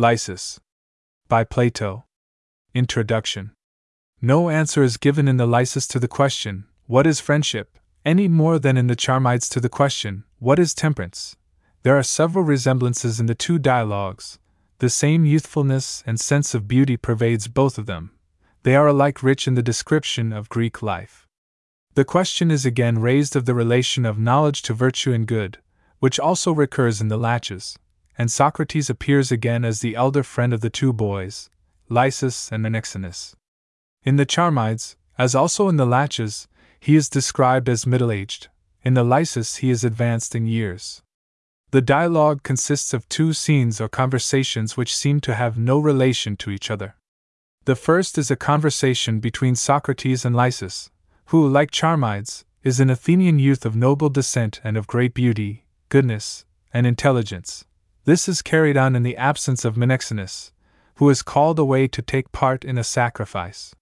Lysis. By Plato. Introduction. No answer is given in the Lysis to the question, What is friendship? any more than in the Charmides to the question, What is temperance? There are several resemblances in the two dialogues. The same youthfulness and sense of beauty pervades both of them. They are alike rich in the description of Greek life. The question is again raised of the relation of knowledge to virtue and good, which also recurs in the Laches, and Socrates appears again as the elder friend of the two boys, Lysis and Menexenus. In the Charmides, as also in the Laches, he is described as middle aged, in the Lysis, he is advanced in years. The dialogue consists of two scenes or conversations which seem to have no relation to each other. The first is a conversation between Socrates and Lysis, who, like Charmides, is an Athenian youth of noble descent and of great beauty, goodness, and intelligence. This is carried on in the absence of Menexenus, who is called away to take part in a sacrifice.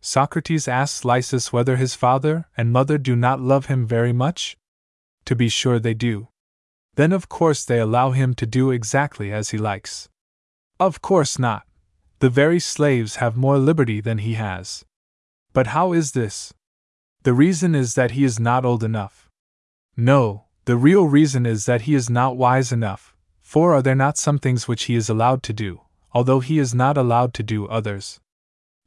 Socrates asks Lysis whether his father and mother do not love him very much? To be sure they do. Then, of course, they allow him to do exactly as he likes. Of course not. The very slaves have more liberty than he has. But how is this? The reason is that he is not old enough. No, the real reason is that he is not wise enough, for are there not some things which he is allowed to do, although he is not allowed to do others?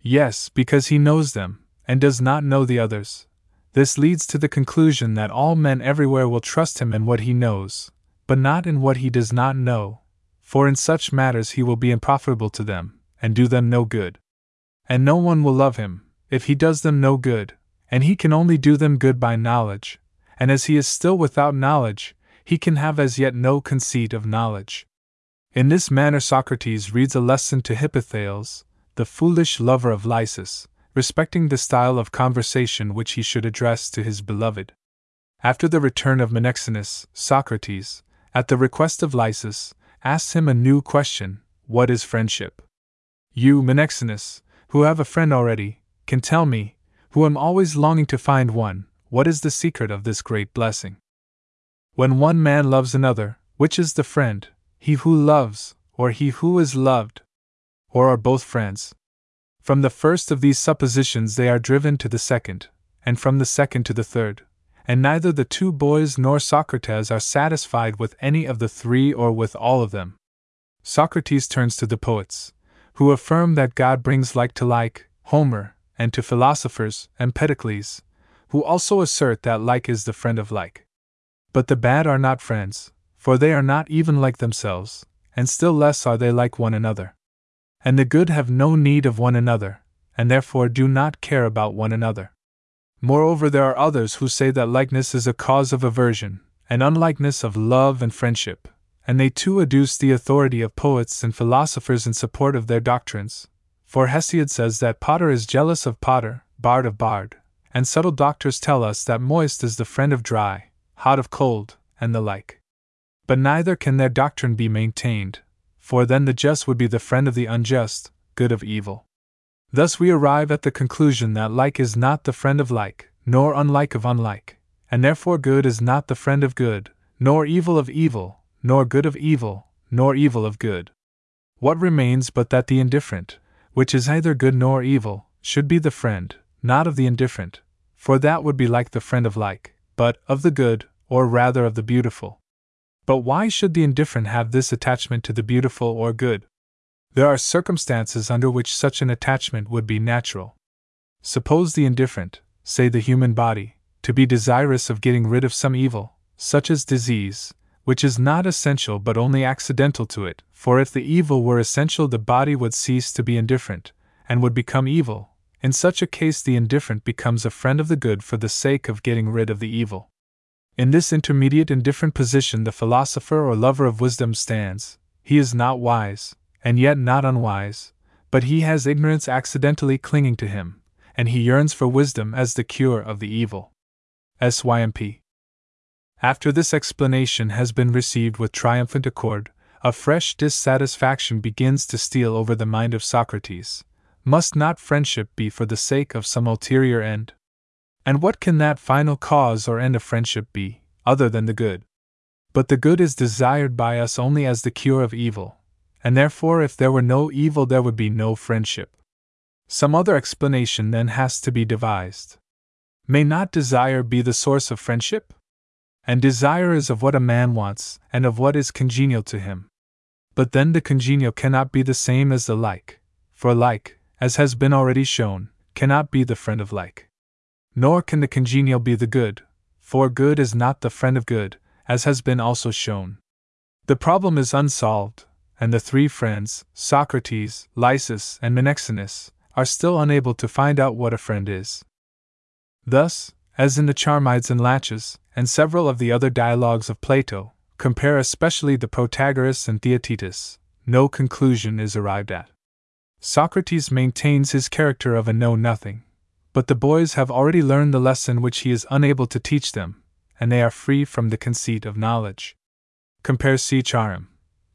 Yes, because he knows them, and does not know the others. This leads to the conclusion that all men everywhere will trust him in what he knows, but not in what he does not know, for in such matters he will be unprofitable to them, and do them no good. And no one will love him, if he does them no good, and he can only do them good by knowledge, and as he is still without knowledge, he can have as yet no conceit of knowledge. In this manner, Socrates reads a lesson to Hippothales, the foolish lover of Lysis, respecting the style of conversation which he should address to his beloved. After the return of Menexenus, Socrates, at the request of Lysis, asks him a new question What is friendship? You, Menexenus, who have a friend already, can tell me, who am always longing to find one, what is the secret of this great blessing? When one man loves another, which is the friend, he who loves, or he who is loved? Or are both friends? From the first of these suppositions, they are driven to the second, and from the second to the third, and neither the two boys nor Socrates are satisfied with any of the three or with all of them. Socrates turns to the poets, who affirm that God brings like to like, Homer, and to philosophers, Empedocles, who also assert that like is the friend of like. But the bad are not friends, for they are not even like themselves, and still less are they like one another. And the good have no need of one another, and therefore do not care about one another. Moreover, there are others who say that likeness is a cause of aversion, and unlikeness of love and friendship, and they too adduce the authority of poets and philosophers in support of their doctrines. For Hesiod says that potter is jealous of potter, bard of bard, and subtle doctors tell us that moist is the friend of dry, hot of cold, and the like. But neither can their doctrine be maintained, for then the just would be the friend of the unjust, good of evil. Thus we arrive at the conclusion that like is not the friend of like, nor unlike of unlike, and therefore good is not the friend of good, nor evil of evil, nor good of evil, nor evil of good. What remains but that the indifferent, which is neither good nor evil, should be the friend, not of the indifferent, for that would be like the friend of like, but of the good, or rather of the beautiful. But why should the indifferent have this attachment to the beautiful or good? There are circumstances under which such an attachment would be natural. Suppose the indifferent, say the human body, to be desirous of getting rid of some evil, such as disease, which is not essential but only accidental to it, for if the evil were essential, the body would cease to be indifferent, and would become evil. In such a case, the indifferent becomes a friend of the good for the sake of getting rid of the evil. In this intermediate indifferent position, the philosopher or lover of wisdom stands. He is not wise, and yet not unwise, but he has ignorance accidentally clinging to him, and he yearns for wisdom as the cure of the evil. SYMP. After this explanation has been received with triumphant accord, a fresh dissatisfaction begins to steal over the mind of Socrates. Must not friendship be for the sake of some ulterior end? And what can that final cause or end of friendship be, other than the good? But the good is desired by us only as the cure of evil, and therefore, if there were no evil, there would be no friendship. Some other explanation then has to be devised. May not desire be the source of friendship? And desire is of what a man wants, and of what is congenial to him. But then the congenial cannot be the same as the like, for like, as has been already shown, cannot be the friend of like. Nor can the congenial be the good, for good is not the friend of good, as has been also shown. The problem is unsolved, and the three friends, Socrates, Lysis, and Menexenus, are still unable to find out what a friend is. Thus, as in the Charmides and Laches, and several of the other dialogues of Plato, compare especially the Protagoras and Theaetetus, no conclusion is arrived at. Socrates maintains his character of a know nothing, but the boys have already learned the lesson which he is unable to teach them, and they are free from the conceit of knowledge. Compare C. Charim.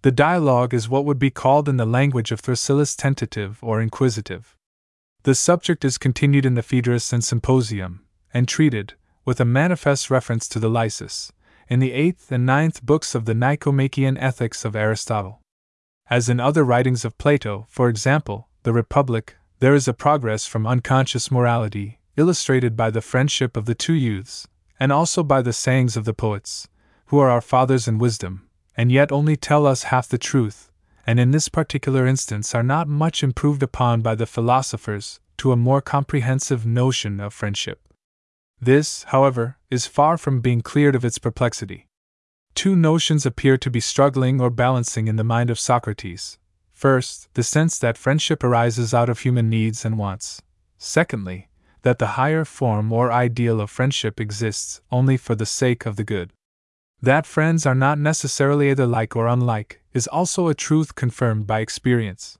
The dialogue is what would be called in the language of Thrasyllus tentative or inquisitive. The subject is continued in the Phaedrus and Symposium, and treated, with a manifest reference to the Lysis, in the eighth and ninth books of the Nicomachean Ethics of Aristotle. As in other writings of Plato, for example, the Republic, there is a progress from unconscious morality, illustrated by the friendship of the two youths, and also by the sayings of the poets, who are our fathers in wisdom, and yet only tell us half the truth, and in this particular instance are not much improved upon by the philosophers to a more comprehensive notion of friendship. This, however, is far from being cleared of its perplexity. Two notions appear to be struggling or balancing in the mind of Socrates. First, the sense that friendship arises out of human needs and wants. Secondly, that the higher form or ideal of friendship exists only for the sake of the good. That friends are not necessarily either like or unlike is also a truth confirmed by experience.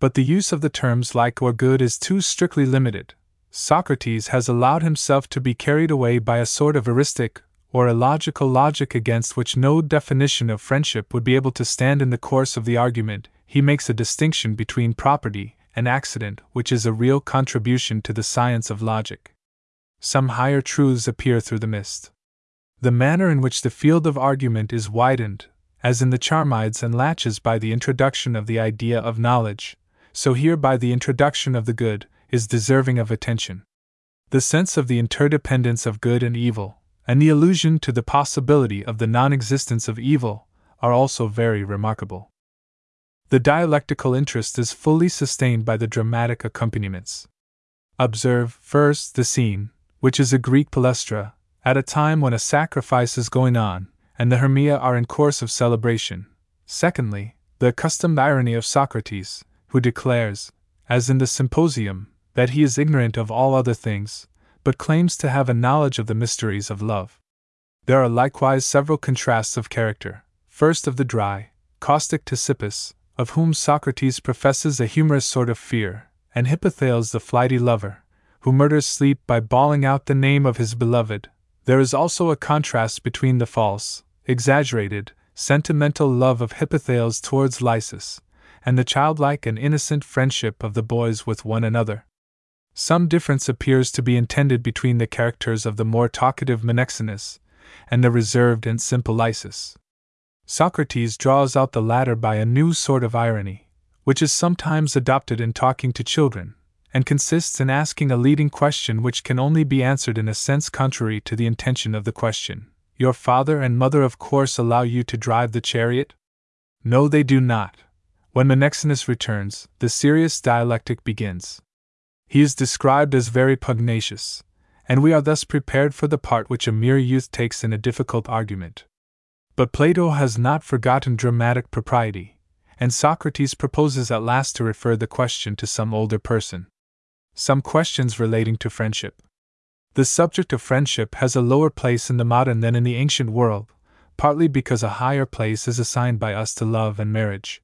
But the use of the terms like or good is too strictly limited, Socrates has allowed himself to be carried away by a sort of heuristic or illogical logic against which no definition of friendship would be able to stand in the course of the argument. He makes a distinction between property and accident, which is a real contribution to the science of logic. Some higher truths appear through the mist. The manner in which the field of argument is widened, as in the Charmides and Laches by the introduction of the idea of knowledge, so here by the introduction of the good, is deserving of attention. The sense of the interdependence of good and evil, and the allusion to the possibility of the non existence of evil, are also very remarkable. The dialectical interest is fully sustained by the dramatic accompaniments. Observe, first, the scene, which is a Greek palaestra, at a time when a sacrifice is going on, and the Hermaea are in course of celebration. Secondly, the accustomed irony of Socrates, who declares, as in the Symposium, that he is ignorant of all other things, but claims to have a knowledge of the mysteries of love. There are likewise several contrasts of character. First, of the dry, caustic Ctesippus, of whom Socrates professes a humorous sort of fear, and Hippothales the flighty lover, who murders sleep by bawling out the name of his beloved. There is also a contrast between the false, exaggerated, sentimental love of Hippothales towards Lysis, and the childlike and innocent friendship of the boys with one another. Some difference appears to be intended between the characters of the more talkative Menexenus and the reserved and simple Lysis. Socrates draws out the latter by a new sort of irony, which is sometimes adopted in talking to children, and consists in asking a leading question which can only be answered in a sense contrary to the intention of the question. Your father and mother, of course, allow you to drive the chariot? No, they do not. When Menexenus returns, the serious dialectic begins. He is described as very pugnacious, and we are thus prepared for the part which a mere youth takes in a difficult argument. But Plato has not forgotten dramatic propriety, and Socrates proposes at last to refer the question to some older person. Some questions relating to friendship. The subject of friendship has a lower place in the modern than in the ancient world, partly because a higher place is assigned by us to love and marriage.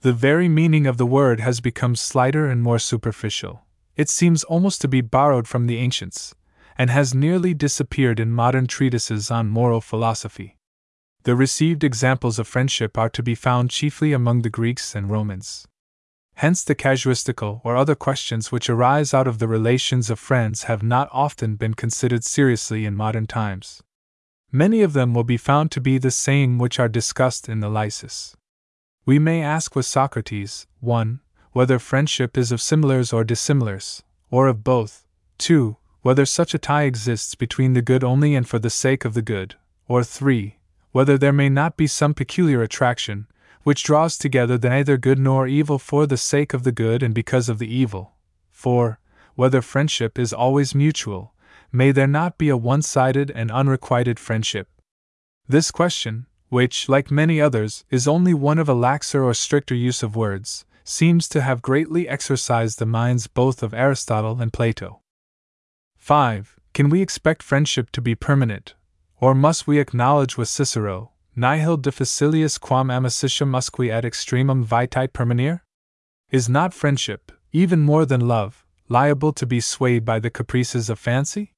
The very meaning of the word has become slighter and more superficial it seems almost to be borrowed from the ancients, and has nearly disappeared in modern treatises on moral philosophy. The received examples of friendship are to be found chiefly among the Greeks and Romans. Hence, the casuistical or other questions which arise out of the relations of friends have not often been considered seriously in modern times. Many of them will be found to be the same which are discussed in the Lysis. We may ask with Socrates 1. Whether friendship is of similars or dissimilars, or of both, 2. Whether such a tie exists between the good only and for the sake of the good, or 3. Whether there may not be some peculiar attraction, which draws together the neither good nor evil for the sake of the good and because of the evil. For, Whether friendship is always mutual, may there not be a one sided and unrequited friendship? This question, which, like many others, is only one of a laxer or stricter use of words, seems to have greatly exercised the minds both of Aristotle and Plato. 5. Can we expect friendship to be permanent, or must we acknowledge with Cicero, nihil difficilius quam amicitiam usque ad extremum vitae permanere? Is not friendship, even more than love, liable to be swayed by the caprices of fancy?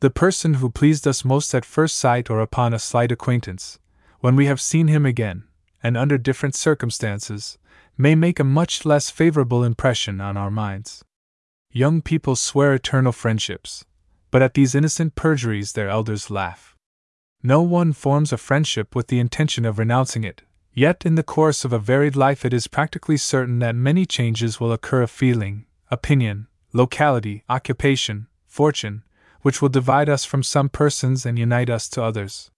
The person who pleased us most at first sight or upon a slight acquaintance, when we have seen him again, and under different circumstances, may make a much less favorable impression on our minds. Young people swear eternal friendships, but at these innocent perjuries their elders laugh. No one forms a friendship with the intention of renouncing it, yet in the course of a varied life it is practically certain that many changes will occur of feeling, opinion, locality, occupation, fortune, which will divide us from some persons and unite us to others.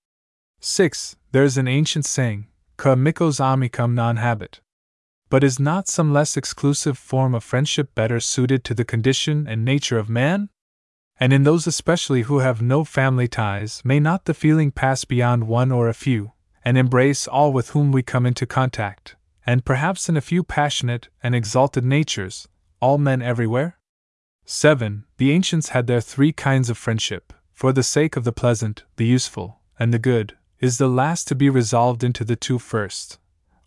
6. There is an ancient saying, Ca amicos amicum non habet. But is not some less exclusive form of friendship better suited to the condition and nature of man? And in those especially who have no family ties, may not the feeling pass beyond one or a few, and embrace all with whom we come into contact, and perhaps in a few passionate and exalted natures, all men everywhere? 7. The ancients had their three kinds of friendship, for the sake of the pleasant, the useful, and the good. Is the last to be resolved into the two first?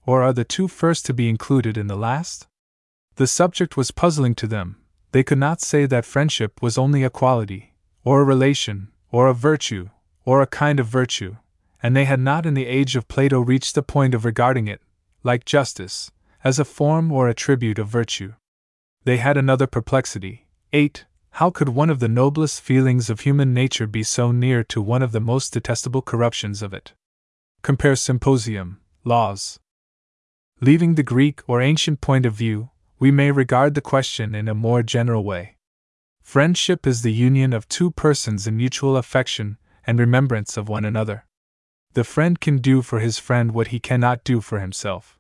Or are the two first to be included in the last? The subject was puzzling to them, they could not say that friendship was only a quality, or a relation, or a virtue, or a kind of virtue, and they had not in the age of Plato reached the point of regarding it, like justice, as a form or attribute of virtue. They had another perplexity. 8. How could one of the noblest feelings of human nature be so near to one of the most detestable corruptions of it? Compare Symposium, Laws. Leaving the Greek or ancient point of view, we may regard the question in a more general way. Friendship is the union of two persons in mutual affection and remembrance of one another. The friend can do for his friend what he cannot do for himself.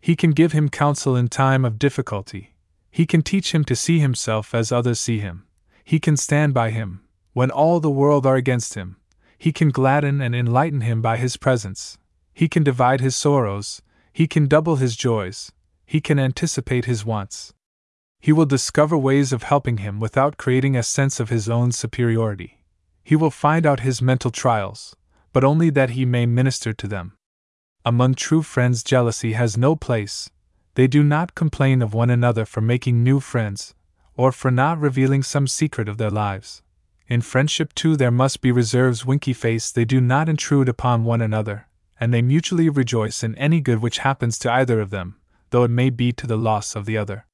He can give him counsel in time of difficulty. He can teach him to see himself as others see him. He can stand by him when all the world are against him. He can gladden and enlighten him by his presence. He can divide his sorrows. He can double his joys he can anticipate his wants. He will discover ways of helping him without creating a sense of his own superiority. He will find out his mental trials, but only that he may minister to them. Among true friends, jealousy has no place. They do not complain of one another for making new friends, or for not revealing some secret of their lives. In friendship, too, there must be reserves, winky face, they do not intrude upon one another, and they mutually rejoice in any good which happens to either of them, though it may be to the loss of the other.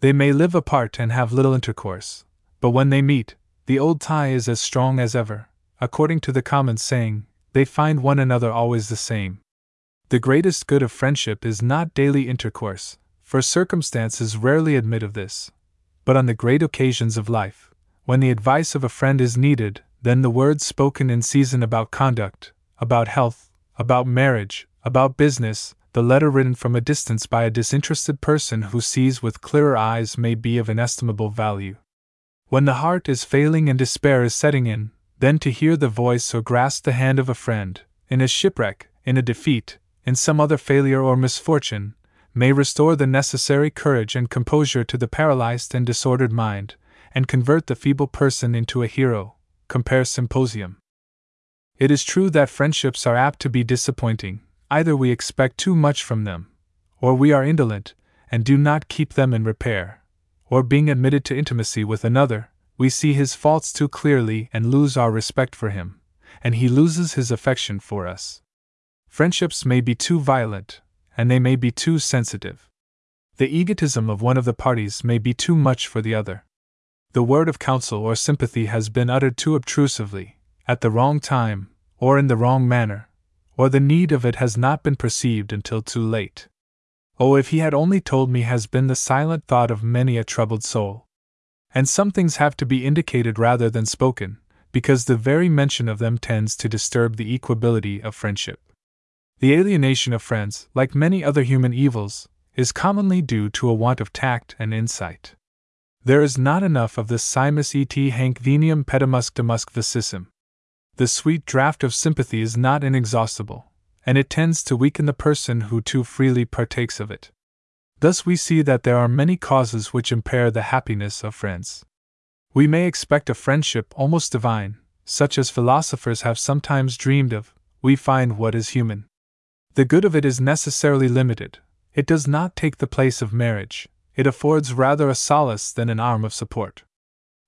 They may live apart and have little intercourse, but when they meet, the old tie is as strong as ever. According to the common saying, they find one another always the same. The greatest good of friendship is not daily intercourse, for circumstances rarely admit of this. But on the great occasions of life, when the advice of a friend is needed, then the words spoken in season about conduct, about health, about marriage, about business, the letter written from a distance by a disinterested person who sees with clearer eyes may be of inestimable value. When the heart is failing and despair is setting in, then to hear the voice or grasp the hand of a friend, in a shipwreck, in a defeat, in some other failure or misfortune, may restore the necessary courage and composure to the paralyzed and disordered mind, and convert the feeble person into a hero. Compare Symposium. It is true that friendships are apt to be disappointing, Either we expect too much from them, or we are indolent and do not keep them in repair, or being admitted to intimacy with another, we see his faults too clearly and lose our respect for him, and he loses his affection for us. Friendships may be too violent, and they may be too sensitive. The egotism of one of the parties may be too much for the other. The word of counsel or sympathy has been uttered too obtrusively, at the wrong time, or in the wrong manner, or the need of it has not been perceived until too late. Oh, if he had only told me, has been the silent thought of many a troubled soul. And some things have to be indicated rather than spoken, because the very mention of them tends to disturb the equability of friendship. The alienation of friends, like many other human evils, is commonly due to a want of tact and insight. There is not enough of the simus et hanc venium pedimusc demusc vicissum. The sweet draught of sympathy is not inexhaustible, and it tends to weaken the person who too freely partakes of it. Thus, we see that there are many causes which impair the happiness of friends. We may expect a friendship almost divine, such as philosophers have sometimes dreamed of, we find what is human. The good of it is necessarily limited, it does not take the place of marriage, it affords rather a solace than an arm of support.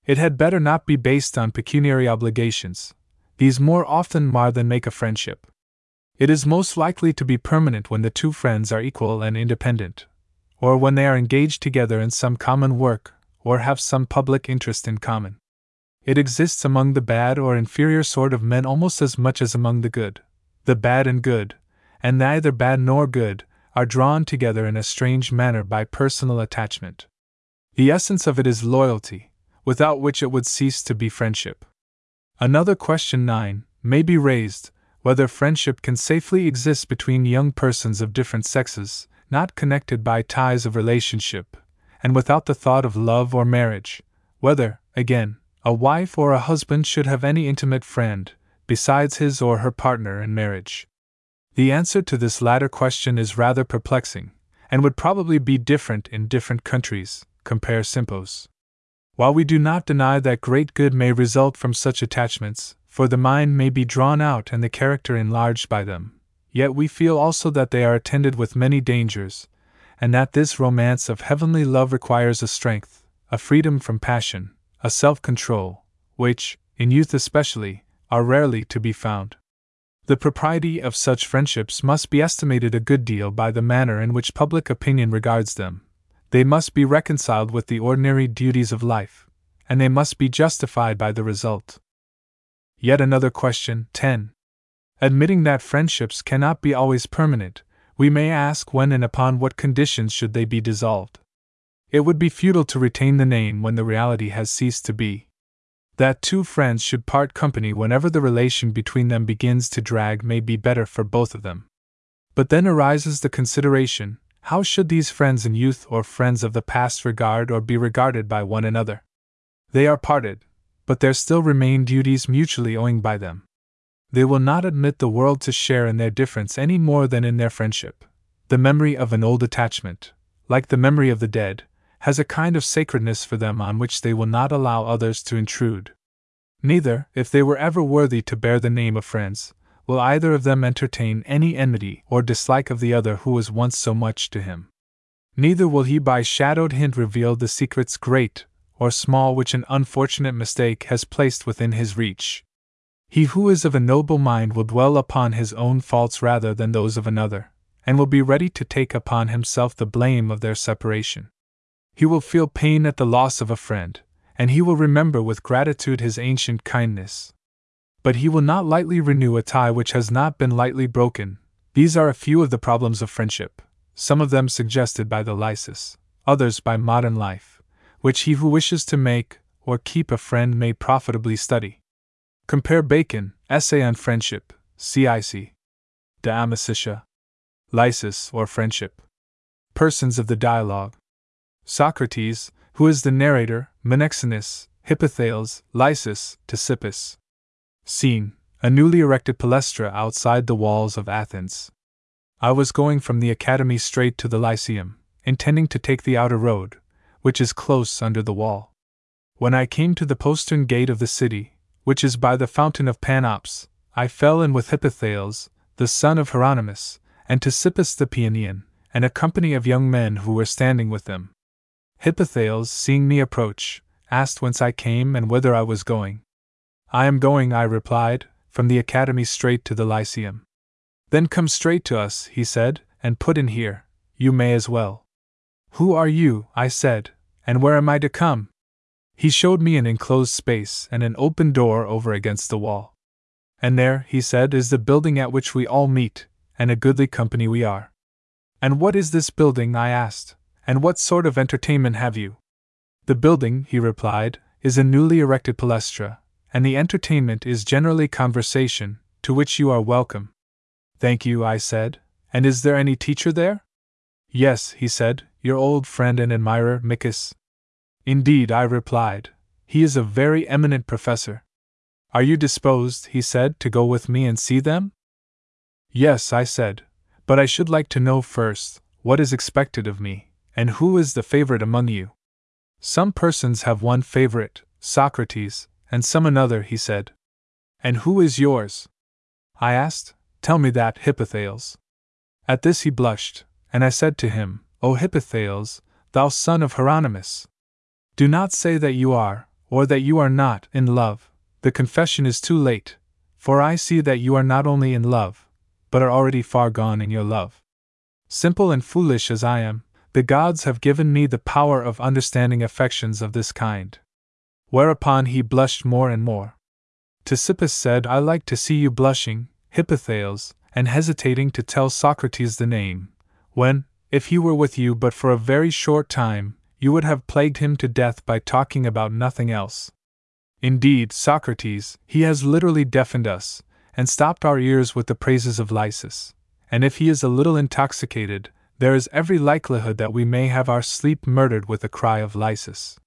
It had better not be based on pecuniary obligations, these more often mar than make a friendship. It is most likely to be permanent when the two friends are equal and independent, or when they are engaged together in some common work or have some public interest in common. It exists among the bad or inferior sort of men almost as much as among the good. The bad and good, and neither bad nor good, are drawn together in a strange manner by personal attachment. The essence of it is loyalty, without which it would cease to be friendship. Another question 9 may be raised whether friendship can safely exist between young persons of different sexes, not connected by ties of relationship, and without the thought of love or marriage, whether, again, a wife or a husband should have any intimate friend, besides his or her partner in marriage. The answer to this latter question is rather perplexing, and would probably be different in different countries. Compare Simpos. While we do not deny that great good may result from such attachments, for the mind may be drawn out and the character enlarged by them, yet we feel also that they are attended with many dangers, and that this romance of heavenly love requires a strength, a freedom from passion, a self control, which, in youth especially, are rarely to be found. The propriety of such friendships must be estimated a good deal by the manner in which public opinion regards them. They must be reconciled with the ordinary duties of life, and they must be justified by the result. Yet another question 10. Admitting that friendships cannot be always permanent, we may ask when and upon what conditions should they be dissolved. It would be futile to retain the name when the reality has ceased to be. That two friends should part company whenever the relation between them begins to drag may be better for both of them. But then arises the consideration how should these friends in youth or friends of the past regard or be regarded by one another? They are parted, but there still remain duties mutually owing by them. They will not admit the world to share in their difference any more than in their friendship. The memory of an old attachment, like the memory of the dead, has a kind of sacredness for them on which they will not allow others to intrude. Neither, if they were ever worthy to bear the name of friends, will either of them entertain any enmity or dislike of the other who was once so much to him. Neither will he by shadowed hint reveal the secrets great or small which an unfortunate mistake has placed within his reach. He who is of a noble mind will dwell upon his own faults rather than those of another, and will be ready to take upon himself the blame of their separation. He will feel pain at the loss of a friend, and he will remember with gratitude his ancient kindness. But he will not lightly renew a tie which has not been lightly broken. These are a few of the problems of friendship, some of them suggested by the lysis, others by modern life, which he who wishes to make or keep a friend may profitably study. Compare Bacon, Essay on Friendship, CIC. De Amicitia. Lysis, or Friendship. Persons of the Dialogue. Socrates, who is the narrator, Menexenus, Hippothales, Lysis, Ctesippus. Scene A newly erected palaestra outside the walls of Athens. I was going from the academy straight to the Lyceum, intending to take the outer road, which is close under the wall. When I came to the postern gate of the city, which is by the fountain of Panops, I fell in with Hippothales, the son of Hieronymus, and Ctesippus the Paeanian, and a company of young men who were standing with them. Hippothales, seeing me approach, asked whence I came and whither I was going. I am going, I replied, from the academy straight to the Lyceum. Then come straight to us, he said, and put in here. You may as well. Who are you? I said, and where am I to come? He showed me an enclosed space and an open door over against the wall. And there, he said, is the building at which we all meet, and a goodly company we are. And what is this building? I asked. And what sort of entertainment have you? The building, he replied, is a newly erected palestra, and the entertainment is generally conversation, to which you are welcome. Thank you, I said. And is there any teacher there? Yes, he said, your old friend and admirer, Miccus. Indeed, I replied. He is a very eminent professor. Are you disposed, he said, to go with me and see them? Yes, I said, but I should like to know first what is expected of me, and who is the favorite among you. Some persons have one favorite, Socrates, and some another, he said. And who is yours? I asked. Tell me that, Hippothales. At this he blushed, and I said to him, O Hippothales, thou son of Hieronymus! Do not say that you are, or that you are not, in love, the confession is too late, for I see that you are not only in love, but are already far gone in your love. Simple and foolish as I am, the gods have given me the power of understanding affections of this kind. Whereupon he blushed more and more. Ctesippus said, I like to see you blushing, Hippothales, and hesitating to tell Socrates the name, when, if he were with you but for a very short time, you would have plagued him to death by talking about nothing else. Indeed, Socrates, he has literally deafened us, and stopped our ears with the praises of Lysis. And if he is a little intoxicated, there is every likelihood that we may have our sleep murdered with a cry of Lysis.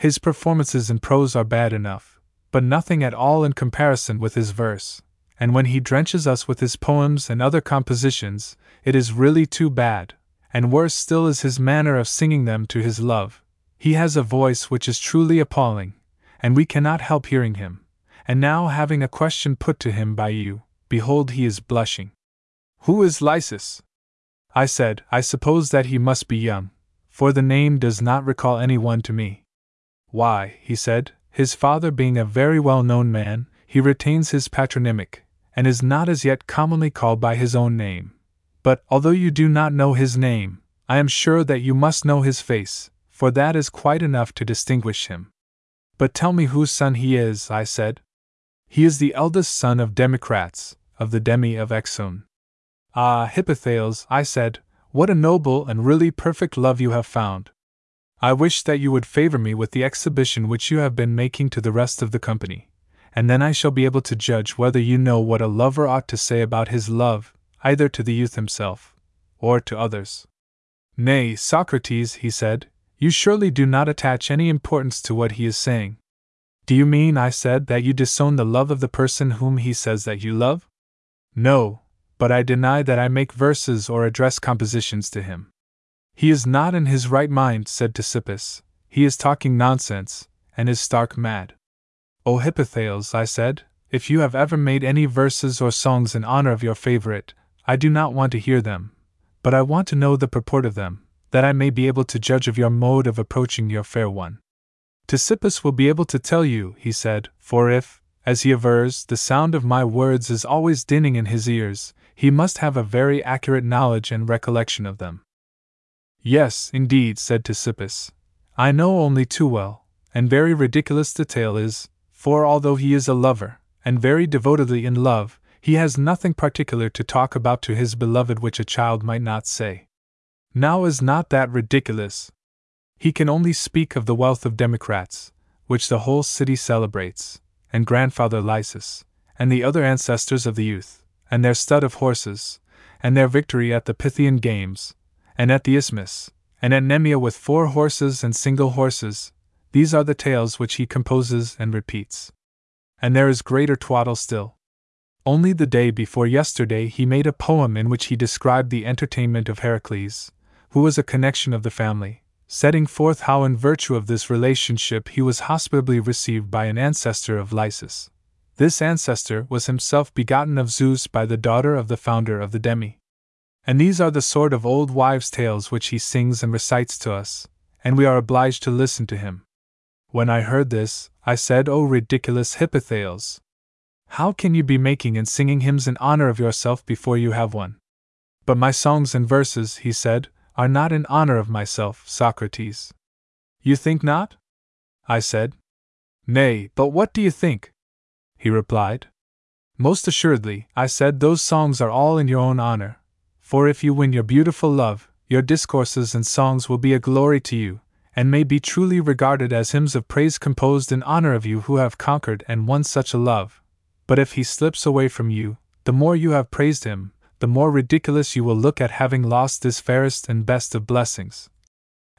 His performances in prose are bad enough, but nothing at all in comparison with his verse, and when he drenches us with his poems and other compositions, it is really too bad, and worse still is his manner of singing them to his love. He has a voice which is truly appalling, and we cannot help hearing him. And now, having a question put to him by you, behold, he is blushing. Who is Lysis? I said, I suppose that he must be young, for the name does not recall anyone to me. Why, he said, his father being a very well known man, he retains his patronymic, and is not as yet commonly called by his own name. But, although you do not know his name, I am sure that you must know his face, for that is quite enough to distinguish him. But tell me whose son he is, I said. He is the eldest son of Democrates, of the Demi of Aexone. Ah, Hippothales, I said, what a noble and really perfect love you have found. I wish that you would favor me with the exhibition which you have been making to the rest of the company, and then I shall be able to judge whether you know what a lover ought to say about his love either to the youth himself, or to others. Nay, Socrates, he said, you surely do not attach any importance to what he is saying. Do you mean, I said, that you disown the love of the person whom he says that you love? No, but I deny that I make verses or address compositions to him. He is not in his right mind, said Ctesippus. He is talking nonsense, and is stark mad. O Hippothales, I said, if you have ever made any verses or songs in honor of your favorite, I do not want to hear them, but I want to know the purport of them, that I may be able to judge of your mode of approaching your fair one. Ctesippus will be able to tell you, he said, for if, as he avers, the sound of my words is always dinning in his ears, he must have a very accurate knowledge and recollection of them. Yes, indeed, said Ctesippus. I know only too well, and very ridiculous the tale is, for although he is a lover, and very devotedly in love, he has nothing particular to talk about to his beloved which a child might not say. Now is not that ridiculous? He can only speak of the wealth of Democrates, which the whole city celebrates, and grandfather Lysis, and the other ancestors of the youth, and their stud of horses, and their victory at the Pythian Games, and at the Isthmus, and at Nemea with four horses and single horses. These are the tales which he composes and repeats. And there is greater twaddle still. Only the day before yesterday he made a poem in which he described the entertainment of Heracles, who was a connection of the family, setting forth how, in virtue of this relationship, he was hospitably received by an ancestor of Lysis. This ancestor was himself begotten of Zeus by the daughter of the founder of the Demi. And these are the sort of old wives' tales which he sings and recites to us, and we are obliged to listen to him. When I heard this, I said, O ridiculous Hippothales! How can you be making and singing hymns in honor of yourself before you have one? But my songs and verses, he said, are not in honor of myself, Socrates. You think not? I said. Nay, but what do you think? He replied. Most assuredly, I said, those songs are all in your own honor, For if you win your beautiful love, your discourses and songs will be a glory to you, and may be truly regarded as hymns of praise composed in honor of you who have conquered and won such a love. But if he slips away from you, the more you have praised him, the more ridiculous you will look at having lost this fairest and best of blessings.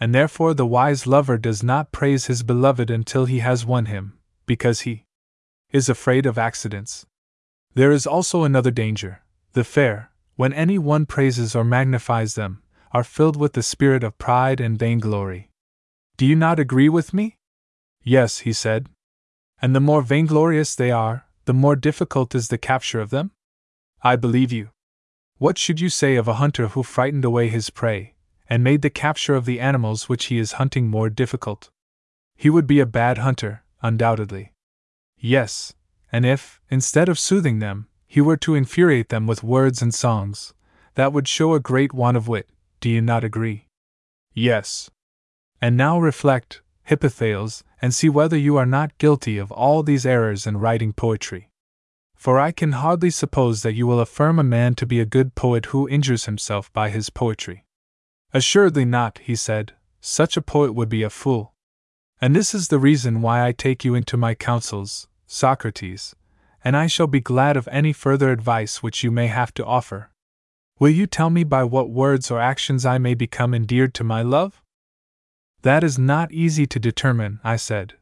And therefore the wise lover does not praise his beloved until he has won him, because he is afraid of accidents. There is also another danger. The fair, when any one praises or magnifies them, are filled with the spirit of pride and vainglory. Do you not agree with me? Yes, he said. And the more vainglorious they are, the more difficult is the capture of them? I believe you. What should you say of a hunter who frightened away his prey, and made the capture of the animals which he is hunting more difficult? He would be a bad hunter, undoubtedly. Yes, and if, instead of soothing them, he were to infuriate them with words and songs, that would show a great want of wit, do you not agree? Yes. And now reflect, Hippothales, and see whether you are not guilty of all these errors in writing poetry. For I can hardly suppose that you will affirm a man to be a good poet who injures himself by his poetry. Assuredly not, he said, such a poet would be a fool. And this is the reason why I take you into my counsels, Socrates, and I shall be glad of any further advice which you may have to offer. Will you tell me by what words or actions I may become endeared to my love? That is not easy to determine, I said,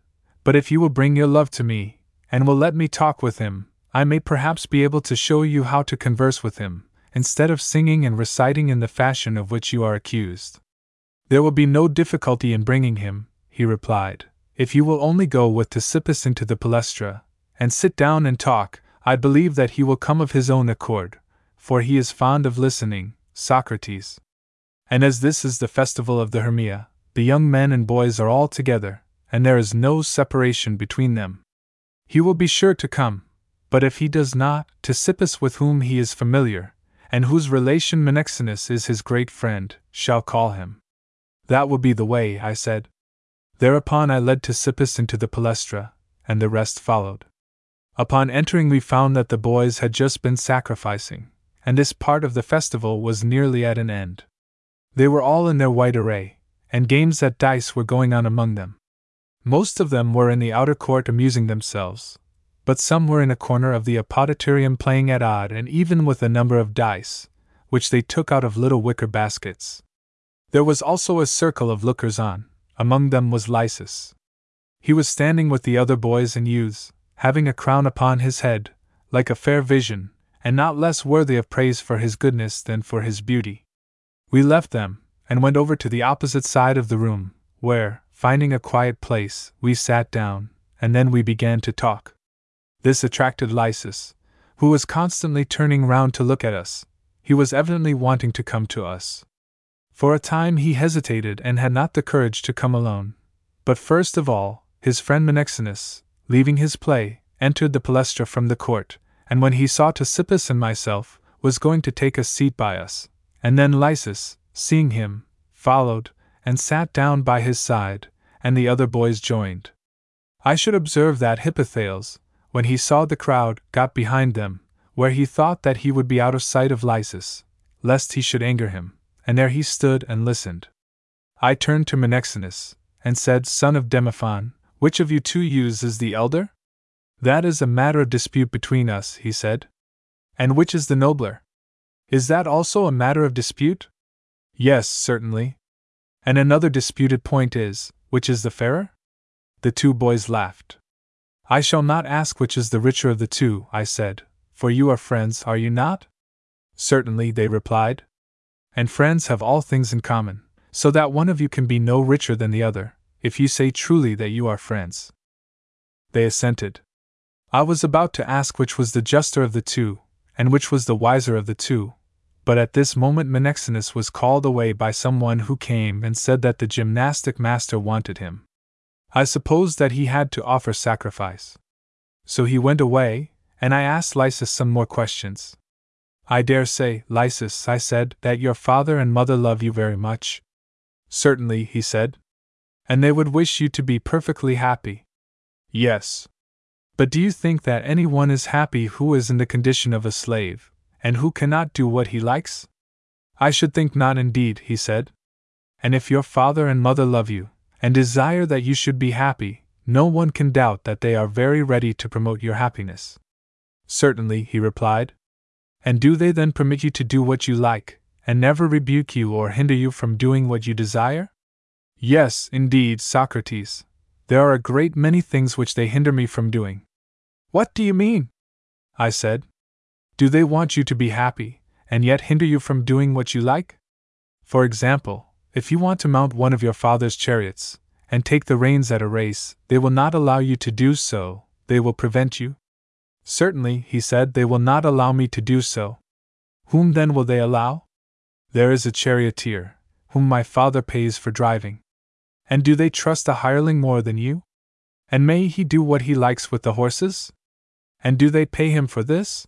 but if you will bring your love to me, and will let me talk with him, I may perhaps be able to show you how to converse with him, instead of singing and reciting in the fashion of which you are accused. There will be no difficulty in bringing him, he replied, if you will only go with Ctesippus into the Palestra, and sit down and talk, I believe that he will come of his own accord, for he is fond of listening, Socrates. And as this is the festival of the Hermaea, the young men and boys are all together, and there is no separation between them. He will be sure to come, but if he does not, Ctesippus, with whom he is familiar, and whose relation Menexenus is his great friend, shall call him. That will be the way, I said. Thereupon I led Ctesippus into the palestra, and the rest followed. Upon entering, we found that the boys had just been sacrificing, and this part of the festival was nearly at an end. They were all in their white array, and games at dice were going on among them. Most of them were in the outer court amusing themselves, but some were in a corner of the apodyterium playing at odd and even with a number of dice, which they took out of little wicker baskets. There was also a circle of lookers on, among them was Lysis. He was standing with the other boys and youths, having a crown upon his head, like a fair vision, and not less worthy of praise for his goodness than for his beauty. We left them, and went over to the opposite side of the room, where, finding a quiet place, we sat down, and then we began to talk. This attracted Lysis, who was constantly turning round to look at us. He was evidently wanting to come to us. For a time he hesitated and had not the courage to come alone. But first of all, his friend Menexenus, leaving his play, entered the palestra from the court, and when he saw Ctesippus and myself, was going to take a seat by us. And then Lysis, seeing him, followed, and sat down by his side, and the other boys joined. I should observe that Hippothales, when he saw the crowd, got behind them, where he thought that he would be out of sight of Lysis, lest he should anger him, and there he stood and listened. I turned to Menexenus, and said, Son of Demophon, which of you two is the elder? That is a matter of dispute between us, he said. And which is the nobler? Is that also a matter of dispute? Yes, certainly. And another disputed point is, which is the fairer? The two boys laughed. I shall not ask which is the richer of the two, I said, for you are friends, are you not? Certainly, they replied. And friends have all things in common, so that one of you can be no richer than the other, if you say truly that you are friends. They assented. I was about to ask which was the juster of the two, and which was the wiser of the two, but at this moment Menexenus was called away by some one who came and said that the gymnastic master wanted him. I supposed that he had to offer sacrifice. So he went away, and I asked Lysis some more questions. I dare say, Lysis, I said, that your father and mother love you very much. Certainly, he said. And they would wish you to be perfectly happy. Yes. But do you think that anyone is happy who is in the condition of a slave, and who cannot do what he likes? I should think not indeed, he said. And if your father and mother love you, and desire that you should be happy, no one can doubt that they are very ready to promote your happiness. Certainly, he replied. And do they then permit you to do what you like, and never rebuke you or hinder you from doing what you desire? Yes, indeed, Socrates. There are a great many things which they hinder me from doing. What do you mean? I said. Do they want you to be happy, and yet hinder you from doing what you like? For example, if you want to mount one of your father's chariots, and take the reins at a race, they will not allow you to do so, they will prevent you. Certainly, he said, they will not allow me to do so. Whom then will they allow? There is a charioteer, whom my father pays for driving. And do they trust a hireling more than you? And may he do what he likes with the horses? And do they pay him for this?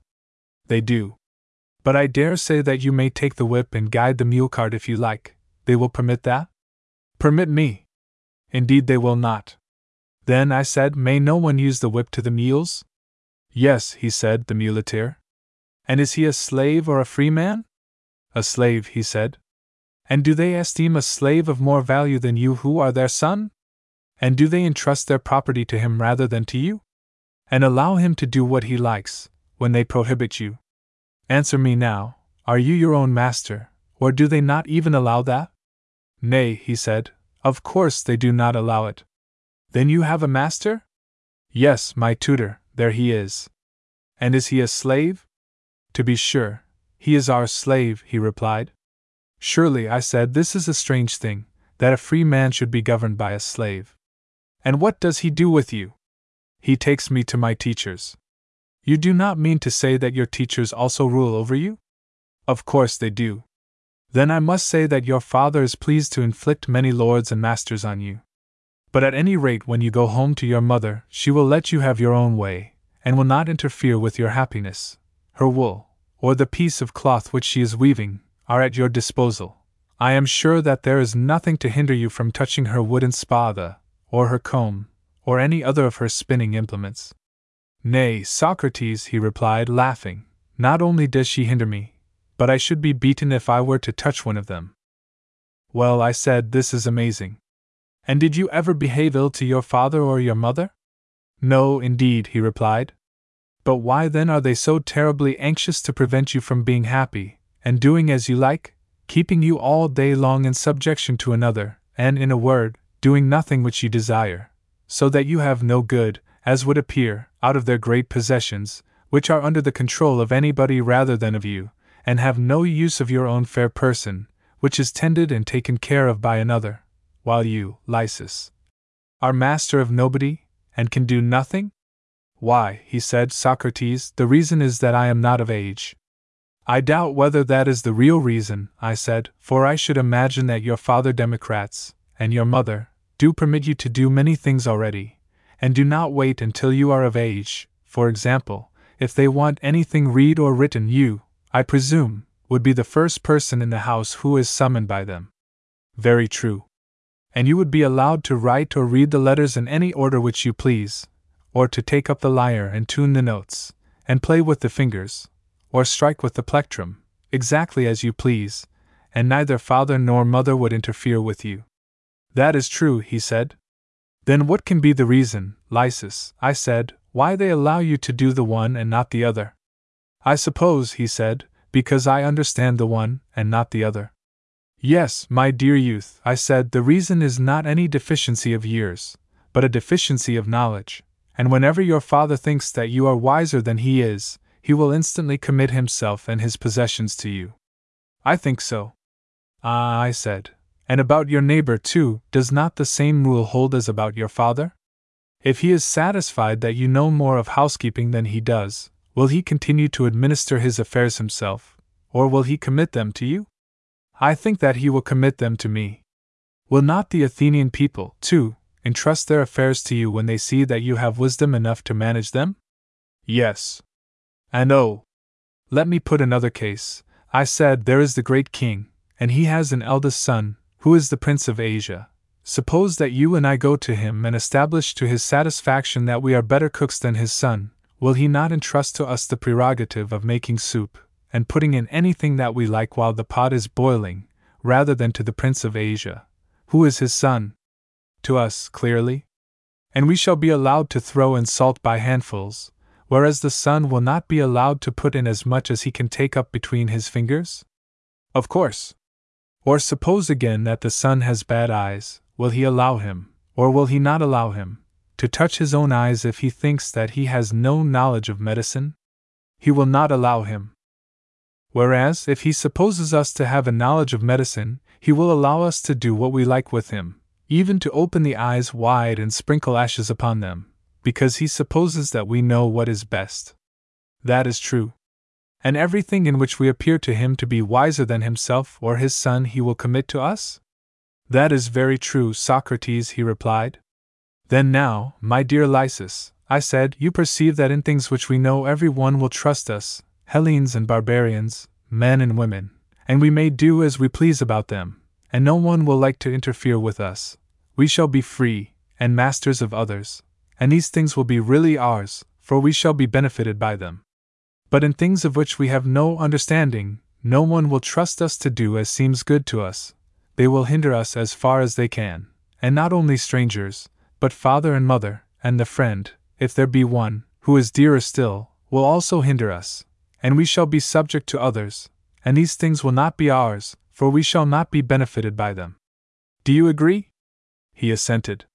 They do. But I dare say that you may take the whip and guide the mule cart if you like. They will permit that? Permit me. Indeed, they will not. Then, I said, may no one use the whip to the mules? Yes, he said, the muleteer. And is he a slave or a free man? A slave, he said. And do they esteem a slave of more value than you who are their son? And do they entrust their property to him rather than to you? And allow him to do what he likes, when they prohibit you? Answer me now are you your own master, or do they not even allow that? Nay, he said, of course they do not allow it. Then you have a master? Yes, my tutor, there he is. And is he a slave? To be sure, he is our slave, he replied. Surely, I said, this is a strange thing, that a free man should be governed by a slave. And what does he do with you? He takes me to my teachers. You do not mean to say that your teachers also rule over you? Of course they do. Then I must say that your father is pleased to inflict many lords and masters on you. But at any rate, when you go home to your mother, she will let you have your own way, and will not interfere with your happiness. Her wool, or the piece of cloth which she is weaving, are at your disposal. I am sure that there is nothing to hinder you from touching her wooden spade, or her comb, or any other of her spinning implements. Nay, Socrates, he replied, laughing, not only does she hinder me, but I should be beaten if I were to touch one of them. Well, I said, this is amazing. And did you ever behave ill to your father or your mother? No, indeed, he replied. But why then are they so terribly anxious to prevent you from being happy, and doing as you like, keeping you all day long in subjection to another, and, in a word, doing nothing which you desire, so that you have no good, as would appear, out of their great possessions, which are under the control of anybody rather than of you, and have no use of your own fair person, which is tended and taken care of by another, while you, Lysis, are master of nobody, and can do nothing? Why, he said, Socrates, the reason is that I am not of age. I doubt whether that is the real reason, I said, for I should imagine that your father Democrates, and your mother, do permit you to do many things already, and do not wait until you are of age. For example, if they want anything read or written, you, I presume, would be the first person in the house who is summoned by them. Very true. And you would be allowed to write or read the letters in any order which you please, or to take up the lyre and tune the notes, and play with the fingers, or strike with the plectrum, exactly as you please, and neither father nor mother would interfere with you. That is true, he said. Then what can be the reason, Lysis, I said, why they allow you to do the one and not the other? I suppose, he said, because I understand the one and not the other. Yes, my dear youth, I said, the reason is not any deficiency of years, but a deficiency of knowledge, and whenever your father thinks that you are wiser than he is, he will instantly commit himself and his possessions to you. I think so. Ah, I said, and about your neighbor too, does not the same rule hold as about your father? If he is satisfied that you know more of housekeeping than he does, will he continue to administer his affairs himself, or will he commit them to you? I think that he will commit them to me. Will not the Athenian people, too, entrust their affairs to you when they see that you have wisdom enough to manage them? Yes. And oh! Let me put another case. I said there is the great king, and he has an eldest son, who is the prince of Asia. Suppose that you and I go to him and establish to his satisfaction that we are better cooks than his son, will he not entrust to us the prerogative of making soup, and putting in anything that we like while the pot is boiling, rather than to the Prince of Asia, who is his son. To us, clearly? And we shall be allowed to throw in salt by handfuls, whereas the son will not be allowed to put in as much as he can take up between his fingers? Of course. Or suppose again that the son has bad eyes, will he allow him, or will he not allow him, to touch his own eyes if he thinks that he has no knowledge of medicine? He will not allow him. Whereas, if he supposes us to have a knowledge of medicine, he will allow us to do what we like with him, even to open the eyes wide and sprinkle ashes upon them, because he supposes that we know what is best. That is true. And everything in which we appear to him to be wiser than himself or his son he will commit to us? That is very true, Socrates, he replied. Then now, my dear Lysis, I said, you perceive that in things which we know every one will trust us, Hellenes and barbarians, men and women, and we may do as we please about them, and no one will like to interfere with us. We shall be free, and masters of others, and these things will be really ours, for we shall be benefited by them. But in things of which we have no understanding, no one will trust us to do as seems good to us. They will hinder us as far as they can, and not only strangers, but father and mother, and the friend, if there be one, who is dearer still, will also hinder us, and we shall be subject to others, and these things will not be ours, for we shall not be benefited by them. Do you agree? He assented.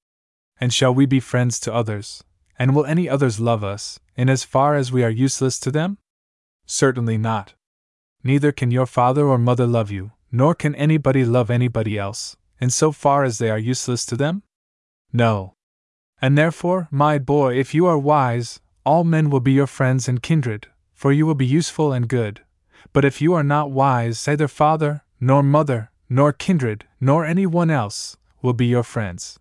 And shall we be friends to others? And will any others love us, in as far as we are useless to them? Certainly not. Neither can your father or mother love you, nor can anybody love anybody else, in so far as they are useless to them? No. And therefore, my boy, if you are wise, all men will be your friends and kindred, for you will be useful and good. But if you are not wise, neither father, nor mother, nor kindred, nor any one else, will be your friends.